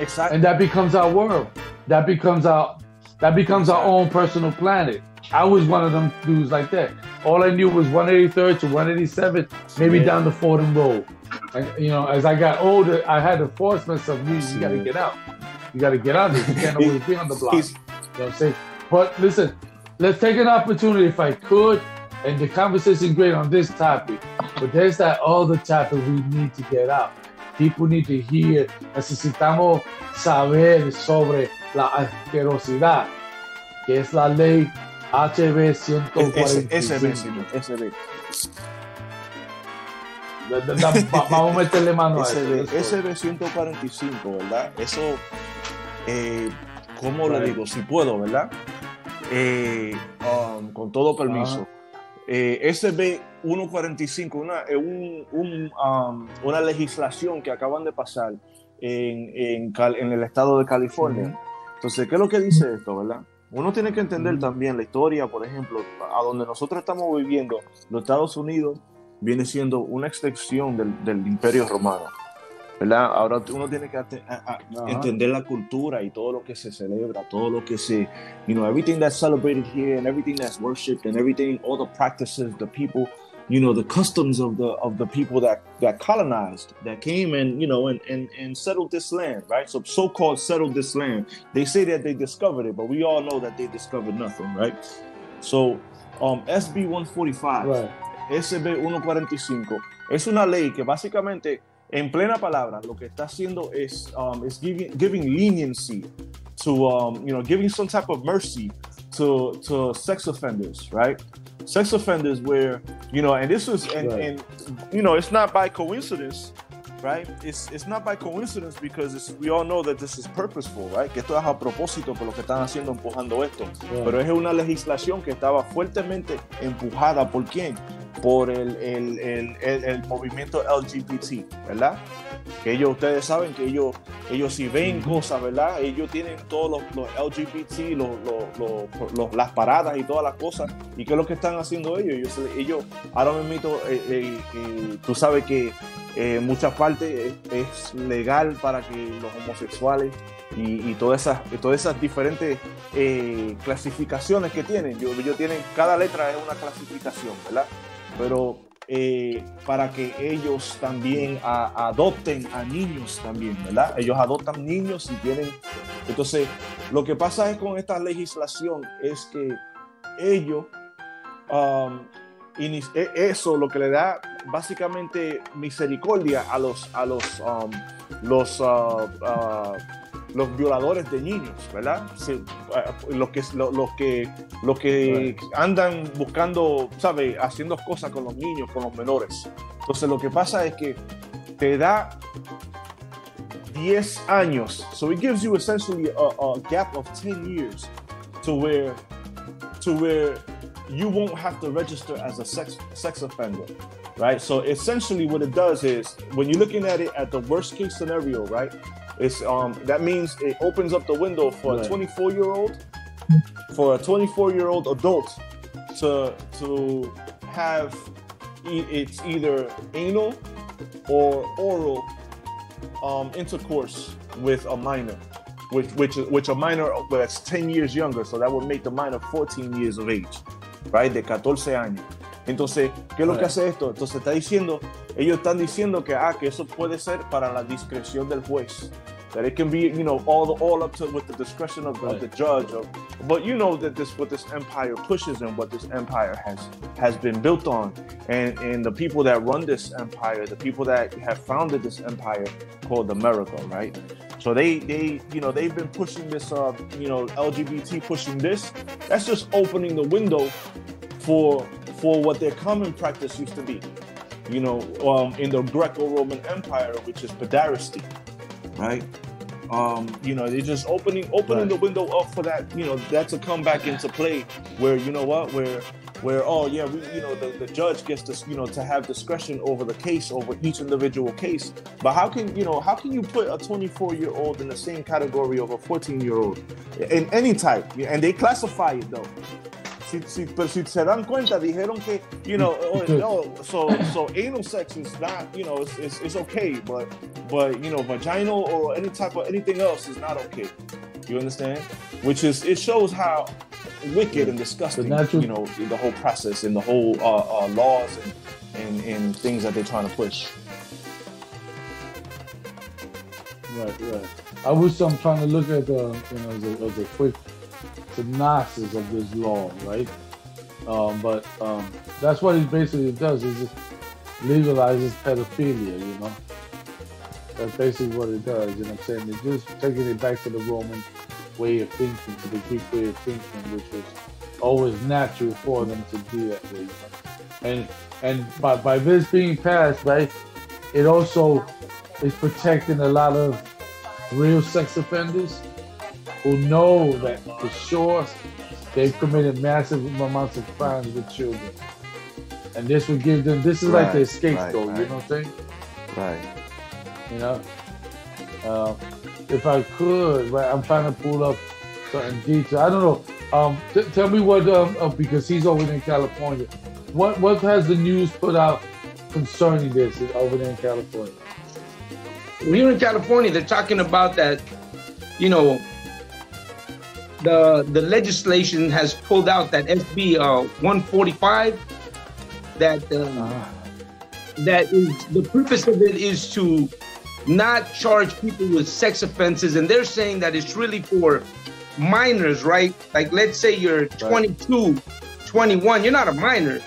Exacto. and that becomes our world. That becomes our that becomes our own personal planet. I was one of them dudes like that. All I knew was 183rd to 187, maybe Yeah. down the Fordham Road. And you know, as I got older, I had to force myself. You, you got to get out. You got to get out. There. You can't always be on the block. You know what I'm saying? But listen, let's take an opportunity, if I could, and the conversation is great on this topic. But there's that other topic we need to get out. People need to hear. Necesitamos saber sobre la asquerosidad, que es la ley HB Es- es- SB, 145. señor, SB. Vamos a meterle mano a SB. SB 145, ¿verdad? Eso, eh, ¿cómo le Right. digo? Si puedo, ¿verdad? Eh, um, con todo permiso. Eh, SB 145, una, eh, un- un, um, una legislación que acaban de pasar en, en Cal- en el estado de California. Entonces, ¿qué es lo que dice esto, verdad? Uno tiene que entender también la historia, por ejemplo, a donde nosotros estamos viviendo, los Estados Unidos viene siendo una extensión del, del Imperio Romano, ¿verdad? Ahora uno tiene que a- a- entender la cultura y todo lo que se celebra, todo lo que se, you know, everything that's celebrated here and everything that's worshipped and everything, all the practices, the people, you know, the customs of the of the people that that colonized, that came and you know and and, and settled this land, right? So so-called settled this land. They say that they discovered it, but we all know that they discovered nothing, right? So, um, SB 145. Right. SB 145 es una ley que básicamente, en plena palabra, lo que está haciendo es um, is giving, giving leniency to, um, you know, giving some type of mercy to, to sex offenders, right? Sex offenders where, you know, and this was, and, Right. and you know, it's not by coincidence, right? It's, it's not by coincidence because it's, we all know that this is purposeful, right? Que esto es a propósito por lo que están haciendo empujando esto. Right. Pero es una legislación que estaba fuertemente empujada por quién? Por el, el, el, el, movimiento LGBT, ¿verdad? Que ellos, ustedes saben que ellos, ellos si ven cosas, ¿verdad? Ellos tienen todos los, los LGBT, los, los, las paradas y todas las cosas. ¿Y qué es lo que están haciendo ellos? Ellos, ellos ahora mismo, eh, eh, eh, tú sabes que eh, muchas partes es, legal para que los homosexuales y, todas esas todas esas diferentes eh, clasificaciones que tienen. Yo, tienen cada letra es una clasificación, ¿verdad? Pero eh, para que ellos también adopten a niños también, ¿verdad? Ellos adoptan niños y tienen. Entonces, lo que pasa es con esta legislación es que ellos um, e- eso lo que le da básicamente misericordia a los a los um, los uh, uh, los violadores de niños, ¿verdad? Se- eh, los que, lo- los que, los que andan buscando, ¿sabe? Haciendo cosas con los niños, con los menores. Entonces lo que pasa es que te da 10 años. So it gives you essentially a, a gap of 10 years to where to where you won't have to register as a sex sex offender. Right? So essentially what it does is when you're looking at it at the worst case scenario, right? It's um that means it opens up the window for a 24 year old for a 24 year old adult to to have e- it's either anal or oral um, intercourse with a minor, which which which a minor that's 10 years younger, so that would make the minor 14 years of age, right? De 14 años. Entonces, ¿qué es lo que hace esto? Entonces está diciendo, ellos están diciendo que ah que eso puede ser para la discreción del juez. That it can be, you know, all the, all up to with the discretion of, of the judge. Of, but you know that this what this empire pushes and what this empire has has been built on, and and the people that run this empire, the people that have founded this empire, called America, right? So they they you know they've been pushing this uh you know LGBT pushing this. That's just opening the window for for what their common practice used to be. You know, um, in the Greco-Roman Empire, which is pederasty, right? Um, you know, they're just opening opening Right. the window up for that. You know, that to come back into play. Where you know what, where where oh yeah, we you know the, the judge gets to you know to have discretion over the case over each individual case. But how can you know how can you put a 24 year old in the same category of a 14 year old in any type? And they classify it though. Si, si, pero si se dan cuenta, dijeron que, you know, oh, no, so so anal sex is not, you know, it's, it's, it's okay, but but you know, vaginal or any type of anything else is not okay. You understand? Which is it shows how wicked and disgusting, you know, the whole process and the whole uh, uh, laws and, and and things that they're trying to push. Right, right. I wish I'm trying to look at the, you know, the, the quick synopsis of this law, right? Um, but um, that's what it basically does. Is just legalizes pedophilia, you know. That's basically what it does. You know what I'm saying? It's just taking it back to the Roman way of thinking, to the Greek way of thinking, which was always natural for them to do that way. You know? And and by, by this being passed, right, it also is protecting a lot of real sex offenders who know that for sure they've committed massive amounts of crimes with children. And this would give them this is like their Right, scapegoat, right, you know what I'm saying? Right. You know? Uh, if I could, right, I'm trying to pull up certain details. I don't know. Um, t- tell me what, um, uh, because he's over there in California. What what has the news put out concerning this over there in California? here in California, they're talking about that, you know, the the legislation has pulled out that SB uh, 145 that uh, that is the purpose of it is to not charge people with sex offenses, and they're saying that it's really for minors, right? Like, let's say you're 22, 21, you're not a minor,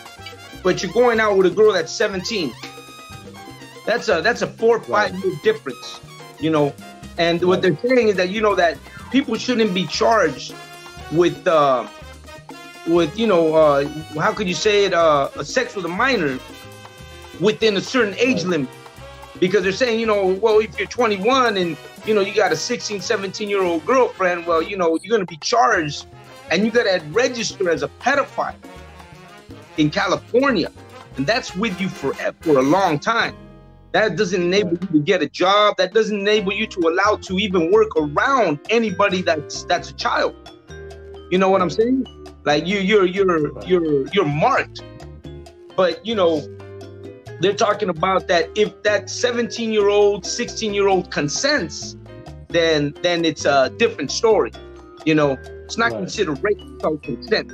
but you're going out with a girl that's 17 that's a that's a four or five year difference, you know. And what they're saying is that you know that people shouldn't be charged with uh with you know uh how could you say it uh a sex with a minor within a certain age limit? Because they're saying you know well if you're 21 and you know you got a 16 17 year old girlfriend well you know you're going to be charged and you got to register as a pedophile in California. And that's with you for for a long time that doesn't enable you to get a job. That doesn't enable you to allow to even work around anybody that's that's a child. You know what I'm saying? Like you, you're you're you're you're marked. But you know, they're talking about that if that 17 year old, 16 year old consents, then then it's a different story. You know, it's not Right. considered rape without consent.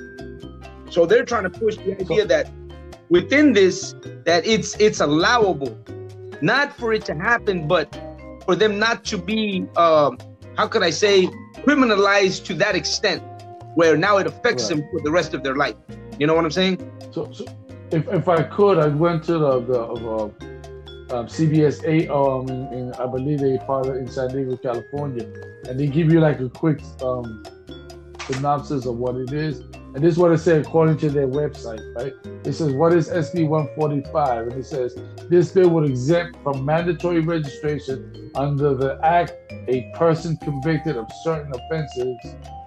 So they're trying to push the idea that within this that it's it's allowable not for it to happen, but for them not to be, um, how could I say, criminalized to that extent, where now it affects Right. them for the rest of their life. You know what I'm saying? So, so if, if I could, I went to the, the uh, um, CBS 8, um, in, in, I believe they of in San Diego, California, and they give you like a quick um, synopsis of what it is. And this is what it says according to their website, right? It says, What is SB 145? And it says, This bill would exempt from mandatory registration under the Act a person convicted of certain offenses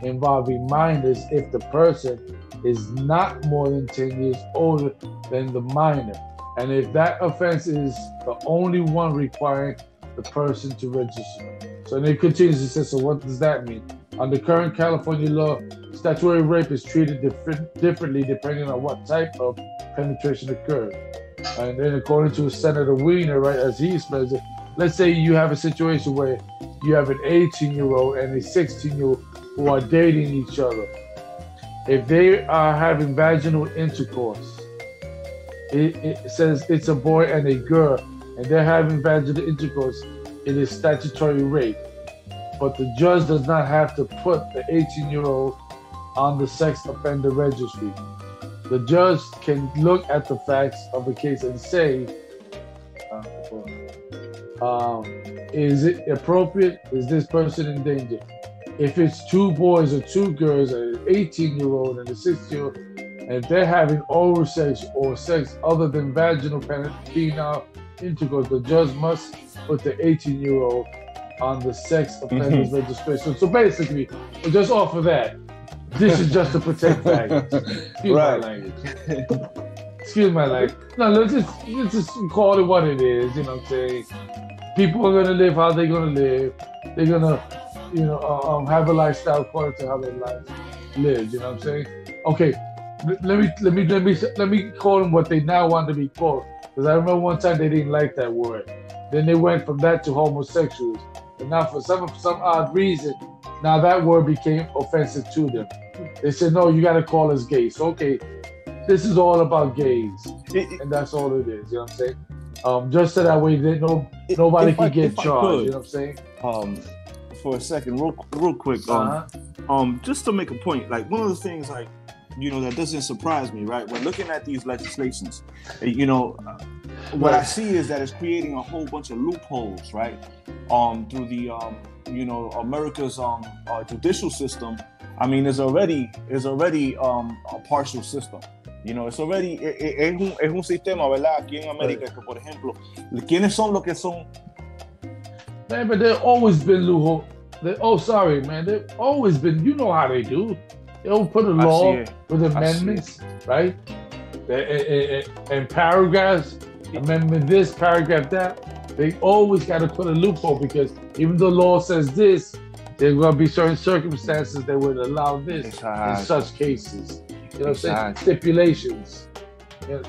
involving minors if the person is not more than 10 years older than the minor. And if that offense is the only one requiring the person to register. So then it continues to say, so what does that mean? Under current California law, statutory rape is treated different, differently depending on what type of penetration occurred. And then according to Senator Wiener, right, as he explains it, let's say you have a situation where you have an 18 year old and a 16 year old who are dating each other. If they are having vaginal intercourse, it, it says it's a boy and a girl, and they're having vaginal intercourse, it is statutory rape. But the judge does not have to put the 18 year old on the sex offender registry. The judge can look at the facts of the case and say, um, is it appropriate? Is this person in danger? If it's two boys or two girls, an 18 year old and a 16 year old, and they're having oral sex or sex other than vaginal penile intercourse, the judge must put the 18 year old on the sex offenders mm-hmm. registration. So basically, just off of that, this is just to protect faggots. Excuse right. my language. Excuse my language. No, let's just let's just call it what it is. You know what I'm saying? People are gonna live how they're gonna live. They're gonna, you know, uh, um, have a lifestyle according to how their life lives. You know what I'm saying? Okay, let me let me let me let me call them what they now want to be called. Because I remember one time they didn't like that word. Then they went from that to homosexuals. And now for some some odd reason, now that word became offensive to them. They said, no, you gotta call us gays. So, okay, this is all about gays. and that's all it is, you know what I'm saying? Um, just so that way that no nobody if can I, get charged, you know what I'm saying? Um for a second, real real quick. Um, uh-huh. um just to make a point, like one of the things like you know that doesn't surprise me, right? When looking at these legislations, you know, what. I see is that it's creating a whole bunch of loopholes, right? Um, through the um, you know, America's um uh, judicial system. I mean, it's already it's already um a partial system. You know, it's already es, eh, eh, un, es un sistema, ¿verdad? Aquí en América que, por ejemplo, ¿quiénes son los que son? Man, but they've always been loophole. They, oh, sorry, man. They've always been. You know how they do. They'll put a law with amendments, right? And paragraphs, amendment this, paragraph that. They always got to put a loophole because even though law says this, there are going to be certain circumstances that would allow this in such cases. You know what I'm saying? Stipulations.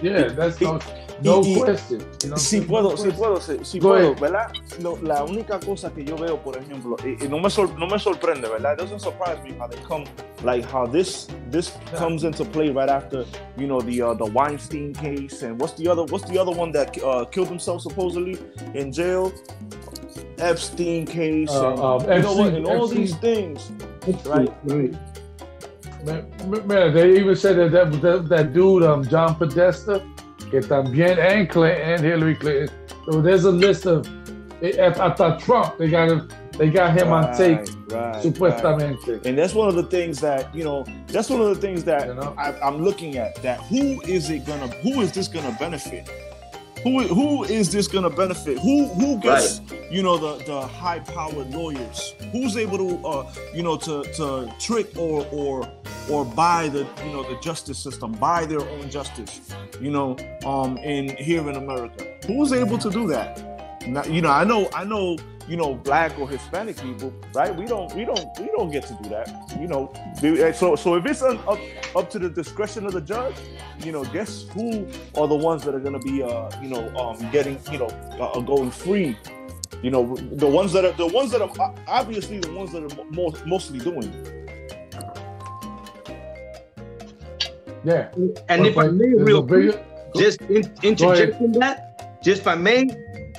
Yeah, that's no, no y, question. You know si puedo, si puedo, si, puedo, ¿verdad? No, la única cosa que yo veo, por ejemplo, y, y no, me sor, no me sorprende, ¿verdad? It doesn't surprise me how they come, like how this this yeah. comes into play right after, you know, the uh, the Weinstein case and what's the other what's the other one that uh, killed himself supposedly in jail? Epstein case, uh, and, um, Epstein, you know what, and all Epstein. these things, right? right. Man, they even said that that, that, that dude, um, John Podesta, que también and Clinton and Hillary Clinton. So there's a list of after Trump, they got him, they got him right, on tape, right, supuestamente. Right. And that's one of the things that you know. That's one of the things that you know? I, I'm looking at. That who is it gonna? Who is this gonna benefit? Who who is this going to benefit? Who who gets right. you know the the high powered lawyers? Who's able to uh, you know to to trick or or or buy the you know the justice system, buy their own justice, you know, um, in here in America? Who's able to do that? Now, you know, I know I know you know, black or Hispanic people, right? We don't, we don't, we don't get to do that. You know, eh, so so if it's un, up up to the discretion of the judge, you know, guess who are the ones that are going to be, uh, you know, um, getting, you know, uh, going free. You know, the ones that are the ones that are obviously the ones that are most, mostly doing. Yeah, and if I may, real quick, just in, interjecting that, just if I may,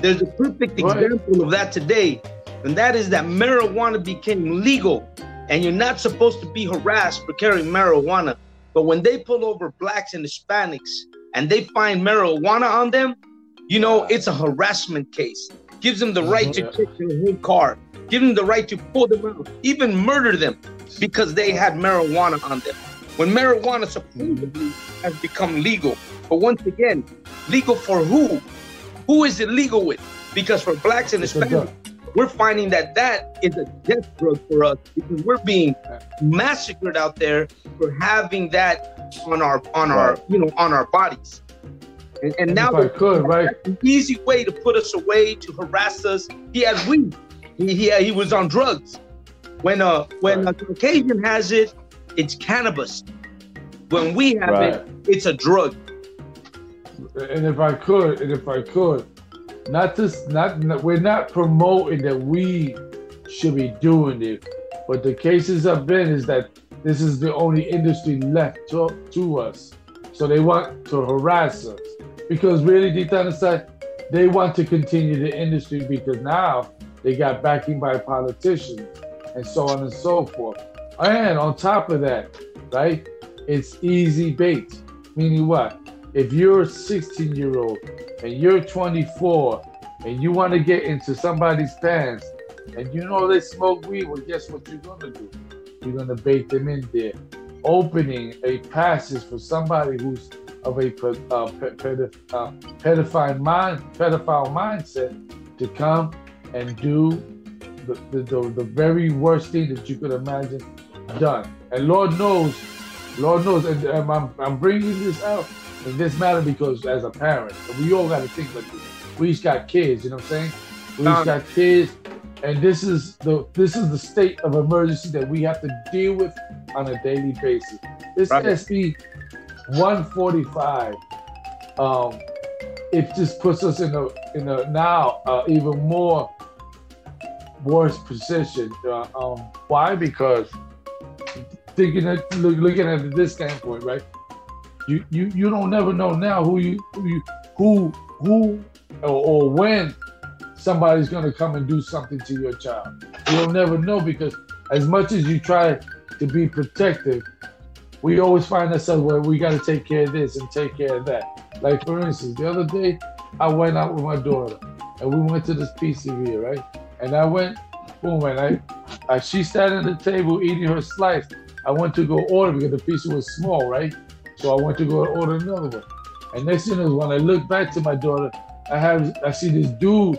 there's a perfect example of that today, and that is that marijuana became legal, and you're not supposed to be harassed for carrying marijuana. But when they pull over blacks and Hispanics and they find marijuana on them, You know, it's a harassment case. Gives them the mm-hmm. right to take their whole car. Give them the right to pull them out, even murder them because they had marijuana on them. When marijuana supposedly has become legal, but once again, legal for who? Who is it legal with? Because for blacks and It's a Hispanics, we're finding that that is a death drug for us because we're being massacred out there for having that on our on our you know on our bodies. And, and now if I could, right? an easy way to put us away to harass us. He had weed. He he, he was on drugs. When uh when a Caucasian has it, it's cannabis. When we have Right. it, it's a drug. And if I could, and if I could, not this, not, not- we're not promoting that we should be doing it, but the cases have been is that this is the only industry left to, to us, so they want to harass us because really deep down inside, they want to continue the industry because now they got backing by politicians and so on and so forth. And on top of that, right, it's easy bait, meaning what? If you're a 16 year old and you're 24 and you want to get into somebody's pants and you know they smoke weed, well, guess what you're going to do? You're going to bait them in there, opening a passage for somebody who's of a uh, uh, pedophile mind, pedophile mindset to come and do the, the, the, the very worst thing that you could imagine done. And Lord knows, Lord knows, and um, I'm, I'm bringing this out in this matter because as a parent, we all got to think like this. We each got kids, you know what I'm saying? We each got kids, and this is the this is the state of emergency that we have to deal with on a daily basis. This Right. SB 145, um, it just puts us in a in a now uh, even more worse position. Uh, um, why? Because thinking at look, looking at it this standpoint, right? You you you don't never know now who you who you, who who or, or when somebody's gonna come and do something to your child. You'll never know because as much as you try to be protective, we always find ourselves where we got to take care of this and take care of that. Like for instance, the other day I went out with my daughter and we went to this pizzeria, right? And I went, boom, and I, I she sat at the table eating her slice. I went to go order because the pizza was small, right? So I went to go order another one. And next thing is when I look back to my daughter, I have I see this dude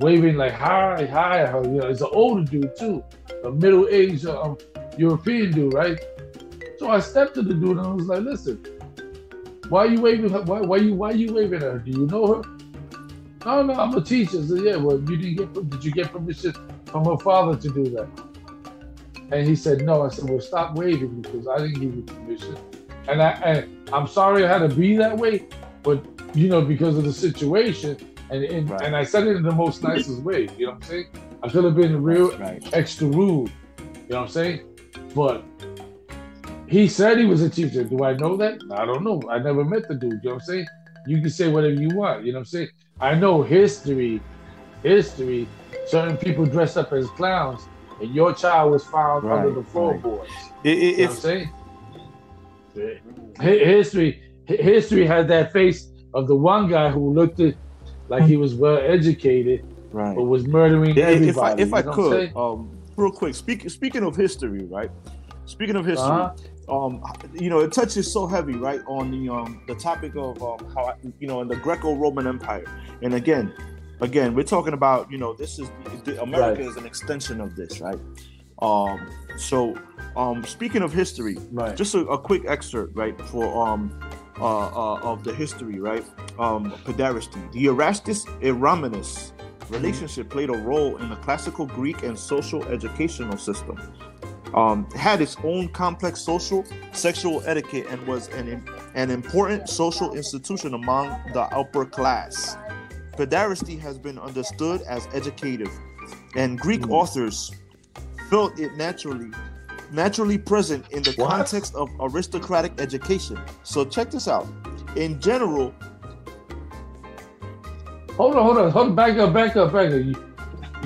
waving like hi, hi. You know, it's an older dude too, a middle-aged um, European dude, right? So I stepped to the dude and I was like, listen, why are you waving her? Why, why you why you waving at her? Do you know her? No, no, I'm a teacher. Said, yeah, well, you didn't get did you get permission from her father to do that? And he said, no. I said, well, stop waving because I didn't give you permission. And I and I'm sorry I had to be that way, but you know, because of the situation, and and, Right. and I said it in the most nicest way. You know what I'm saying? I could have been real Right. extra rude. You know what I'm saying? But he said he was a teacher. Do I know that? I don't know. I never met the dude. You know what I'm saying? You can say whatever you want. You know what I'm saying? I know history, history. Certain people dressed up as clowns, and your child was found Right, under the right. floorboards. I- You know what I'm saying? Hi- History, history had that face of the one guy who looked at like he was well educated, right. but was murdering Yeah, everybody. if I if I you know what I'm could, um, real quick, speak, speaking of history, right? Speaking of history, Uh-huh. um, you know, it touches so heavy, right, on the um the topic of um how you know in the Greco-Roman Empire, and again, again, we're talking about you know this is the, America Right. is an extension of this, right? Um, so um, speaking of history, Right. just a, a quick excerpt, right, for um uh, uh of the history, right? Um, pederasty, the erastes Erasmus relationship played a role in the classical Greek and social educational system. Um, had its own complex social, sexual etiquette, and was an, an important social institution among the upper class. Pederasty has been understood as educative, and Greek Hmm. authors felt it naturally naturally present in the What? context of aristocratic education. So check this out. In general, Hold on, hold on, hold on. Back up, back up, back up. You,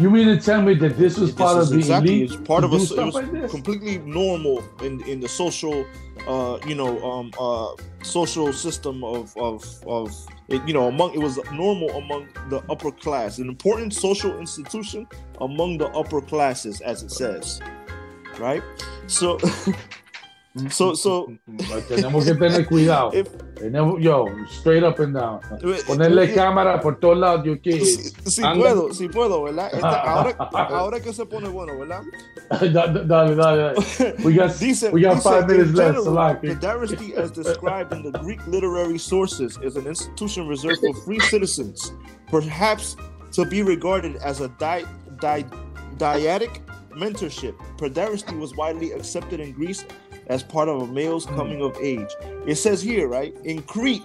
you mean to tell me that this was This part is of the exactly elite it's part of a it was like completely normal in in the social uh, you know, um, uh, social system of of of it, you know, among it was normal among the upper class, an important social institution among the upper classes, as it says, right? So, so, so. Tenemos que tener cuidado. If, Tenemos, yo, straight up and down. Ponerle cámara por todos lados, yo que. si, si puedo, si puedo, ¿verdad? Esta- ahora, ahora que se pone bueno, ¿verdad? dale, dale, dale. We got, Dice, we got five minutes left. Pederasty, as described in the Greek literary sources, is an institution reserved for free citizens, perhaps to be regarded as a di- di- dyadic mentorship. Pederasty was widely accepted in Greece as part of a male's coming of age. It says here, right, in Crete,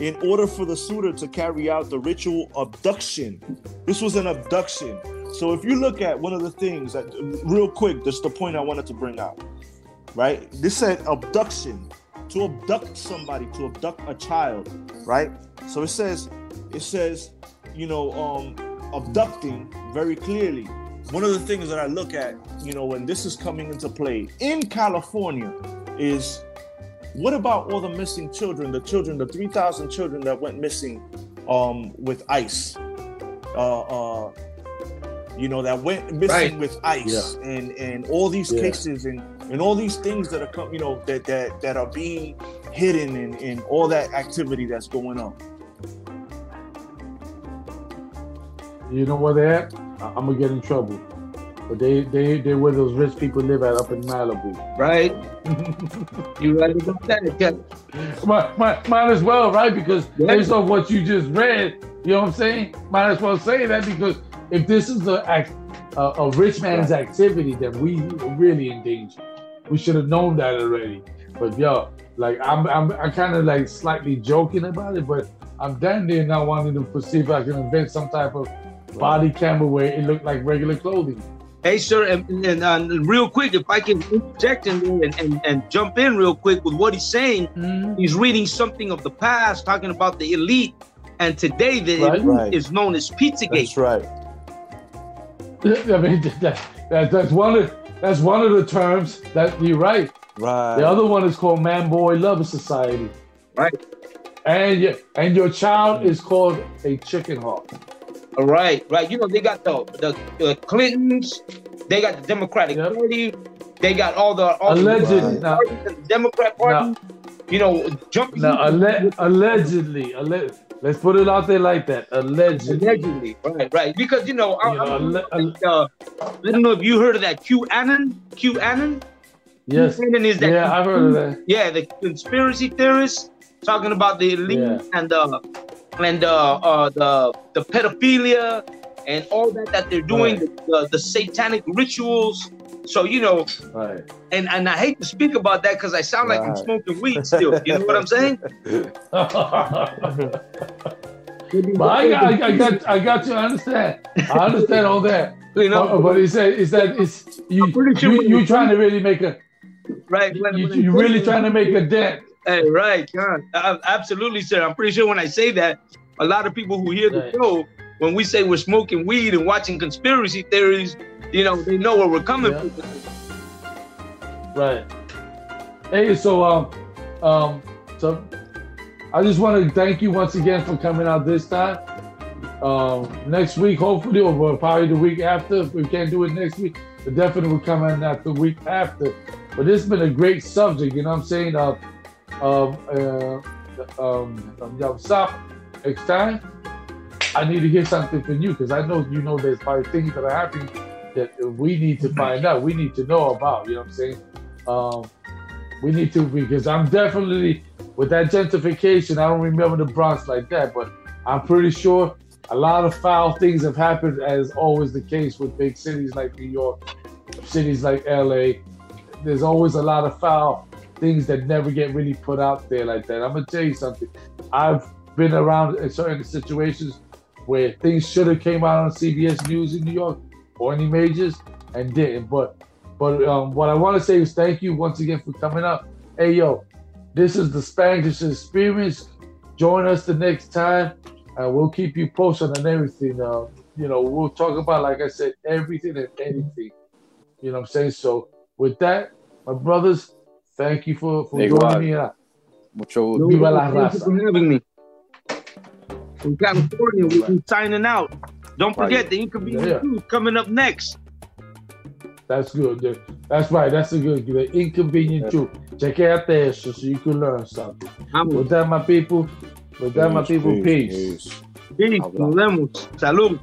in order for the suitor to carry out the ritual abduction. This was an abduction. So if you look at one of the things that real quick, that's the point I wanted to bring out. Right? This said abduction. To abduct somebody, to abduct a child, right? So it says, it says, you know, um, abducting very clearly. One of the things that I look at, you know, when this is coming into play in California is what about all the missing children, the children, the 3,000 children that went missing um, with ICE? Uh, uh, you know, that went missing Right. with ICE and, and all these Yeah. cases and, and all these things that are, com- you know, that, that, that are being hidden and, and all that activity that's going on. You know where they're at? I- I'm gonna get in trouble. But they they they where those rich people live at up in Malibu. Right? you right about that? Yeah. Might, might, might as well, right? Because Yeah. based on what you just read, you know what I'm saying? Might as well say that because if this is a a, a rich man's activity, then we are really in danger. We should have known that already. But yo, like I'm I'm, I'm kind of like slightly joking about it, but I'm damn near not wanting to see if I can invent some type of body camera where it looked like regular clothing. Hey, sir, and, and, uh, real quick, if I can interject in there and, and, and jump in real quick with what he's saying, he's reading something of the past, talking about the elite, and today the Right. elite Right. is known as Pizzagate. That's right. I mean, that, that, that's one of that's one of the terms that you're right. Right. The other one is called Man Boy Lover Society. Right. And your and your child is called a chicken hawk. Right, right. You know, they got the the, the Clintons, they got the Democratic Yep. Party, they got all the all the Allegedly. Now, the Democrat Party. You know, jumping now alle- allegedly, alle- let's put it out there like that. Allegedly. allegedly, right, right. Because you know, I, You know, I, alle- alle- uh, I don't know if you heard of that QAnon. QAnon. yes. QAnon is that. Yeah, I've heard of that. Yeah, the conspiracy theorists talking about the elite Yeah. and uh and uh, uh the the pedophilia and all that that they're doing, Right. the, the, the satanic rituals. So you know, Right. and and I hate to speak about that because I sound like I'm smoking weed still. You know what I'm saying? but I got, I, got- I got, I got you. I understand. I understand all that. you know, But, but he said, is that it's you? I'm sure You, when you you- trying to really make a? right? when- You, when you say really trying to make a dent? Hey, right, John. Uh, absolutely, sir. I'm pretty sure when I say that, a lot of people who hear the show, when we say we're smoking weed and watching conspiracy theories, you know, they know where we're coming Yeah. from. Right. Hey, so um, um, so I just want to thank you once again for coming out this time. Um, next week, hopefully, or probably the week after. If we can't do it next week, but definitely we'll come in at the week after. But this has been a great subject, you know what I'm saying? Uh, um, uh, um, um, yeah, stop. Next time, I need to hear something from you because I know you know there's probably things that are happening that we need to find out. We need to know about. You know what I'm saying? Um, we need to because I'm definitely with that gentrification. I don't remember the Bronx like that, but I'm pretty sure a lot of foul things have happened, as always the case with big cities like New York, cities like LA. There's always a lot of foul things that never get really put out there like that. I'm gonna tell you something. I've been around in certain situations where things should have came out on CBS News in New York or any majors and didn't. But but um, what I want to say is thank you once again for coming up. Hey yo, this is the Spanglish experience. Join us the next time, and we'll keep you posted on everything. Uh, you know, we'll talk about, like I said, everything and anything. You know what I'm saying? So with that, my brothers, Thank you for, for Igual. joining me. uh, Mucho No, Viva la thank you raza. for having me. From California, we'll be signing out. Don't Right. forget the Inconvenient Yeah. Truth coming up next. That's good. That's right. That's a good. The inconvenient truth. Check out there so, so you can learn something. Vamos. With that, my people. With that, my people. Peace. peace. Peace. Nos. Salud.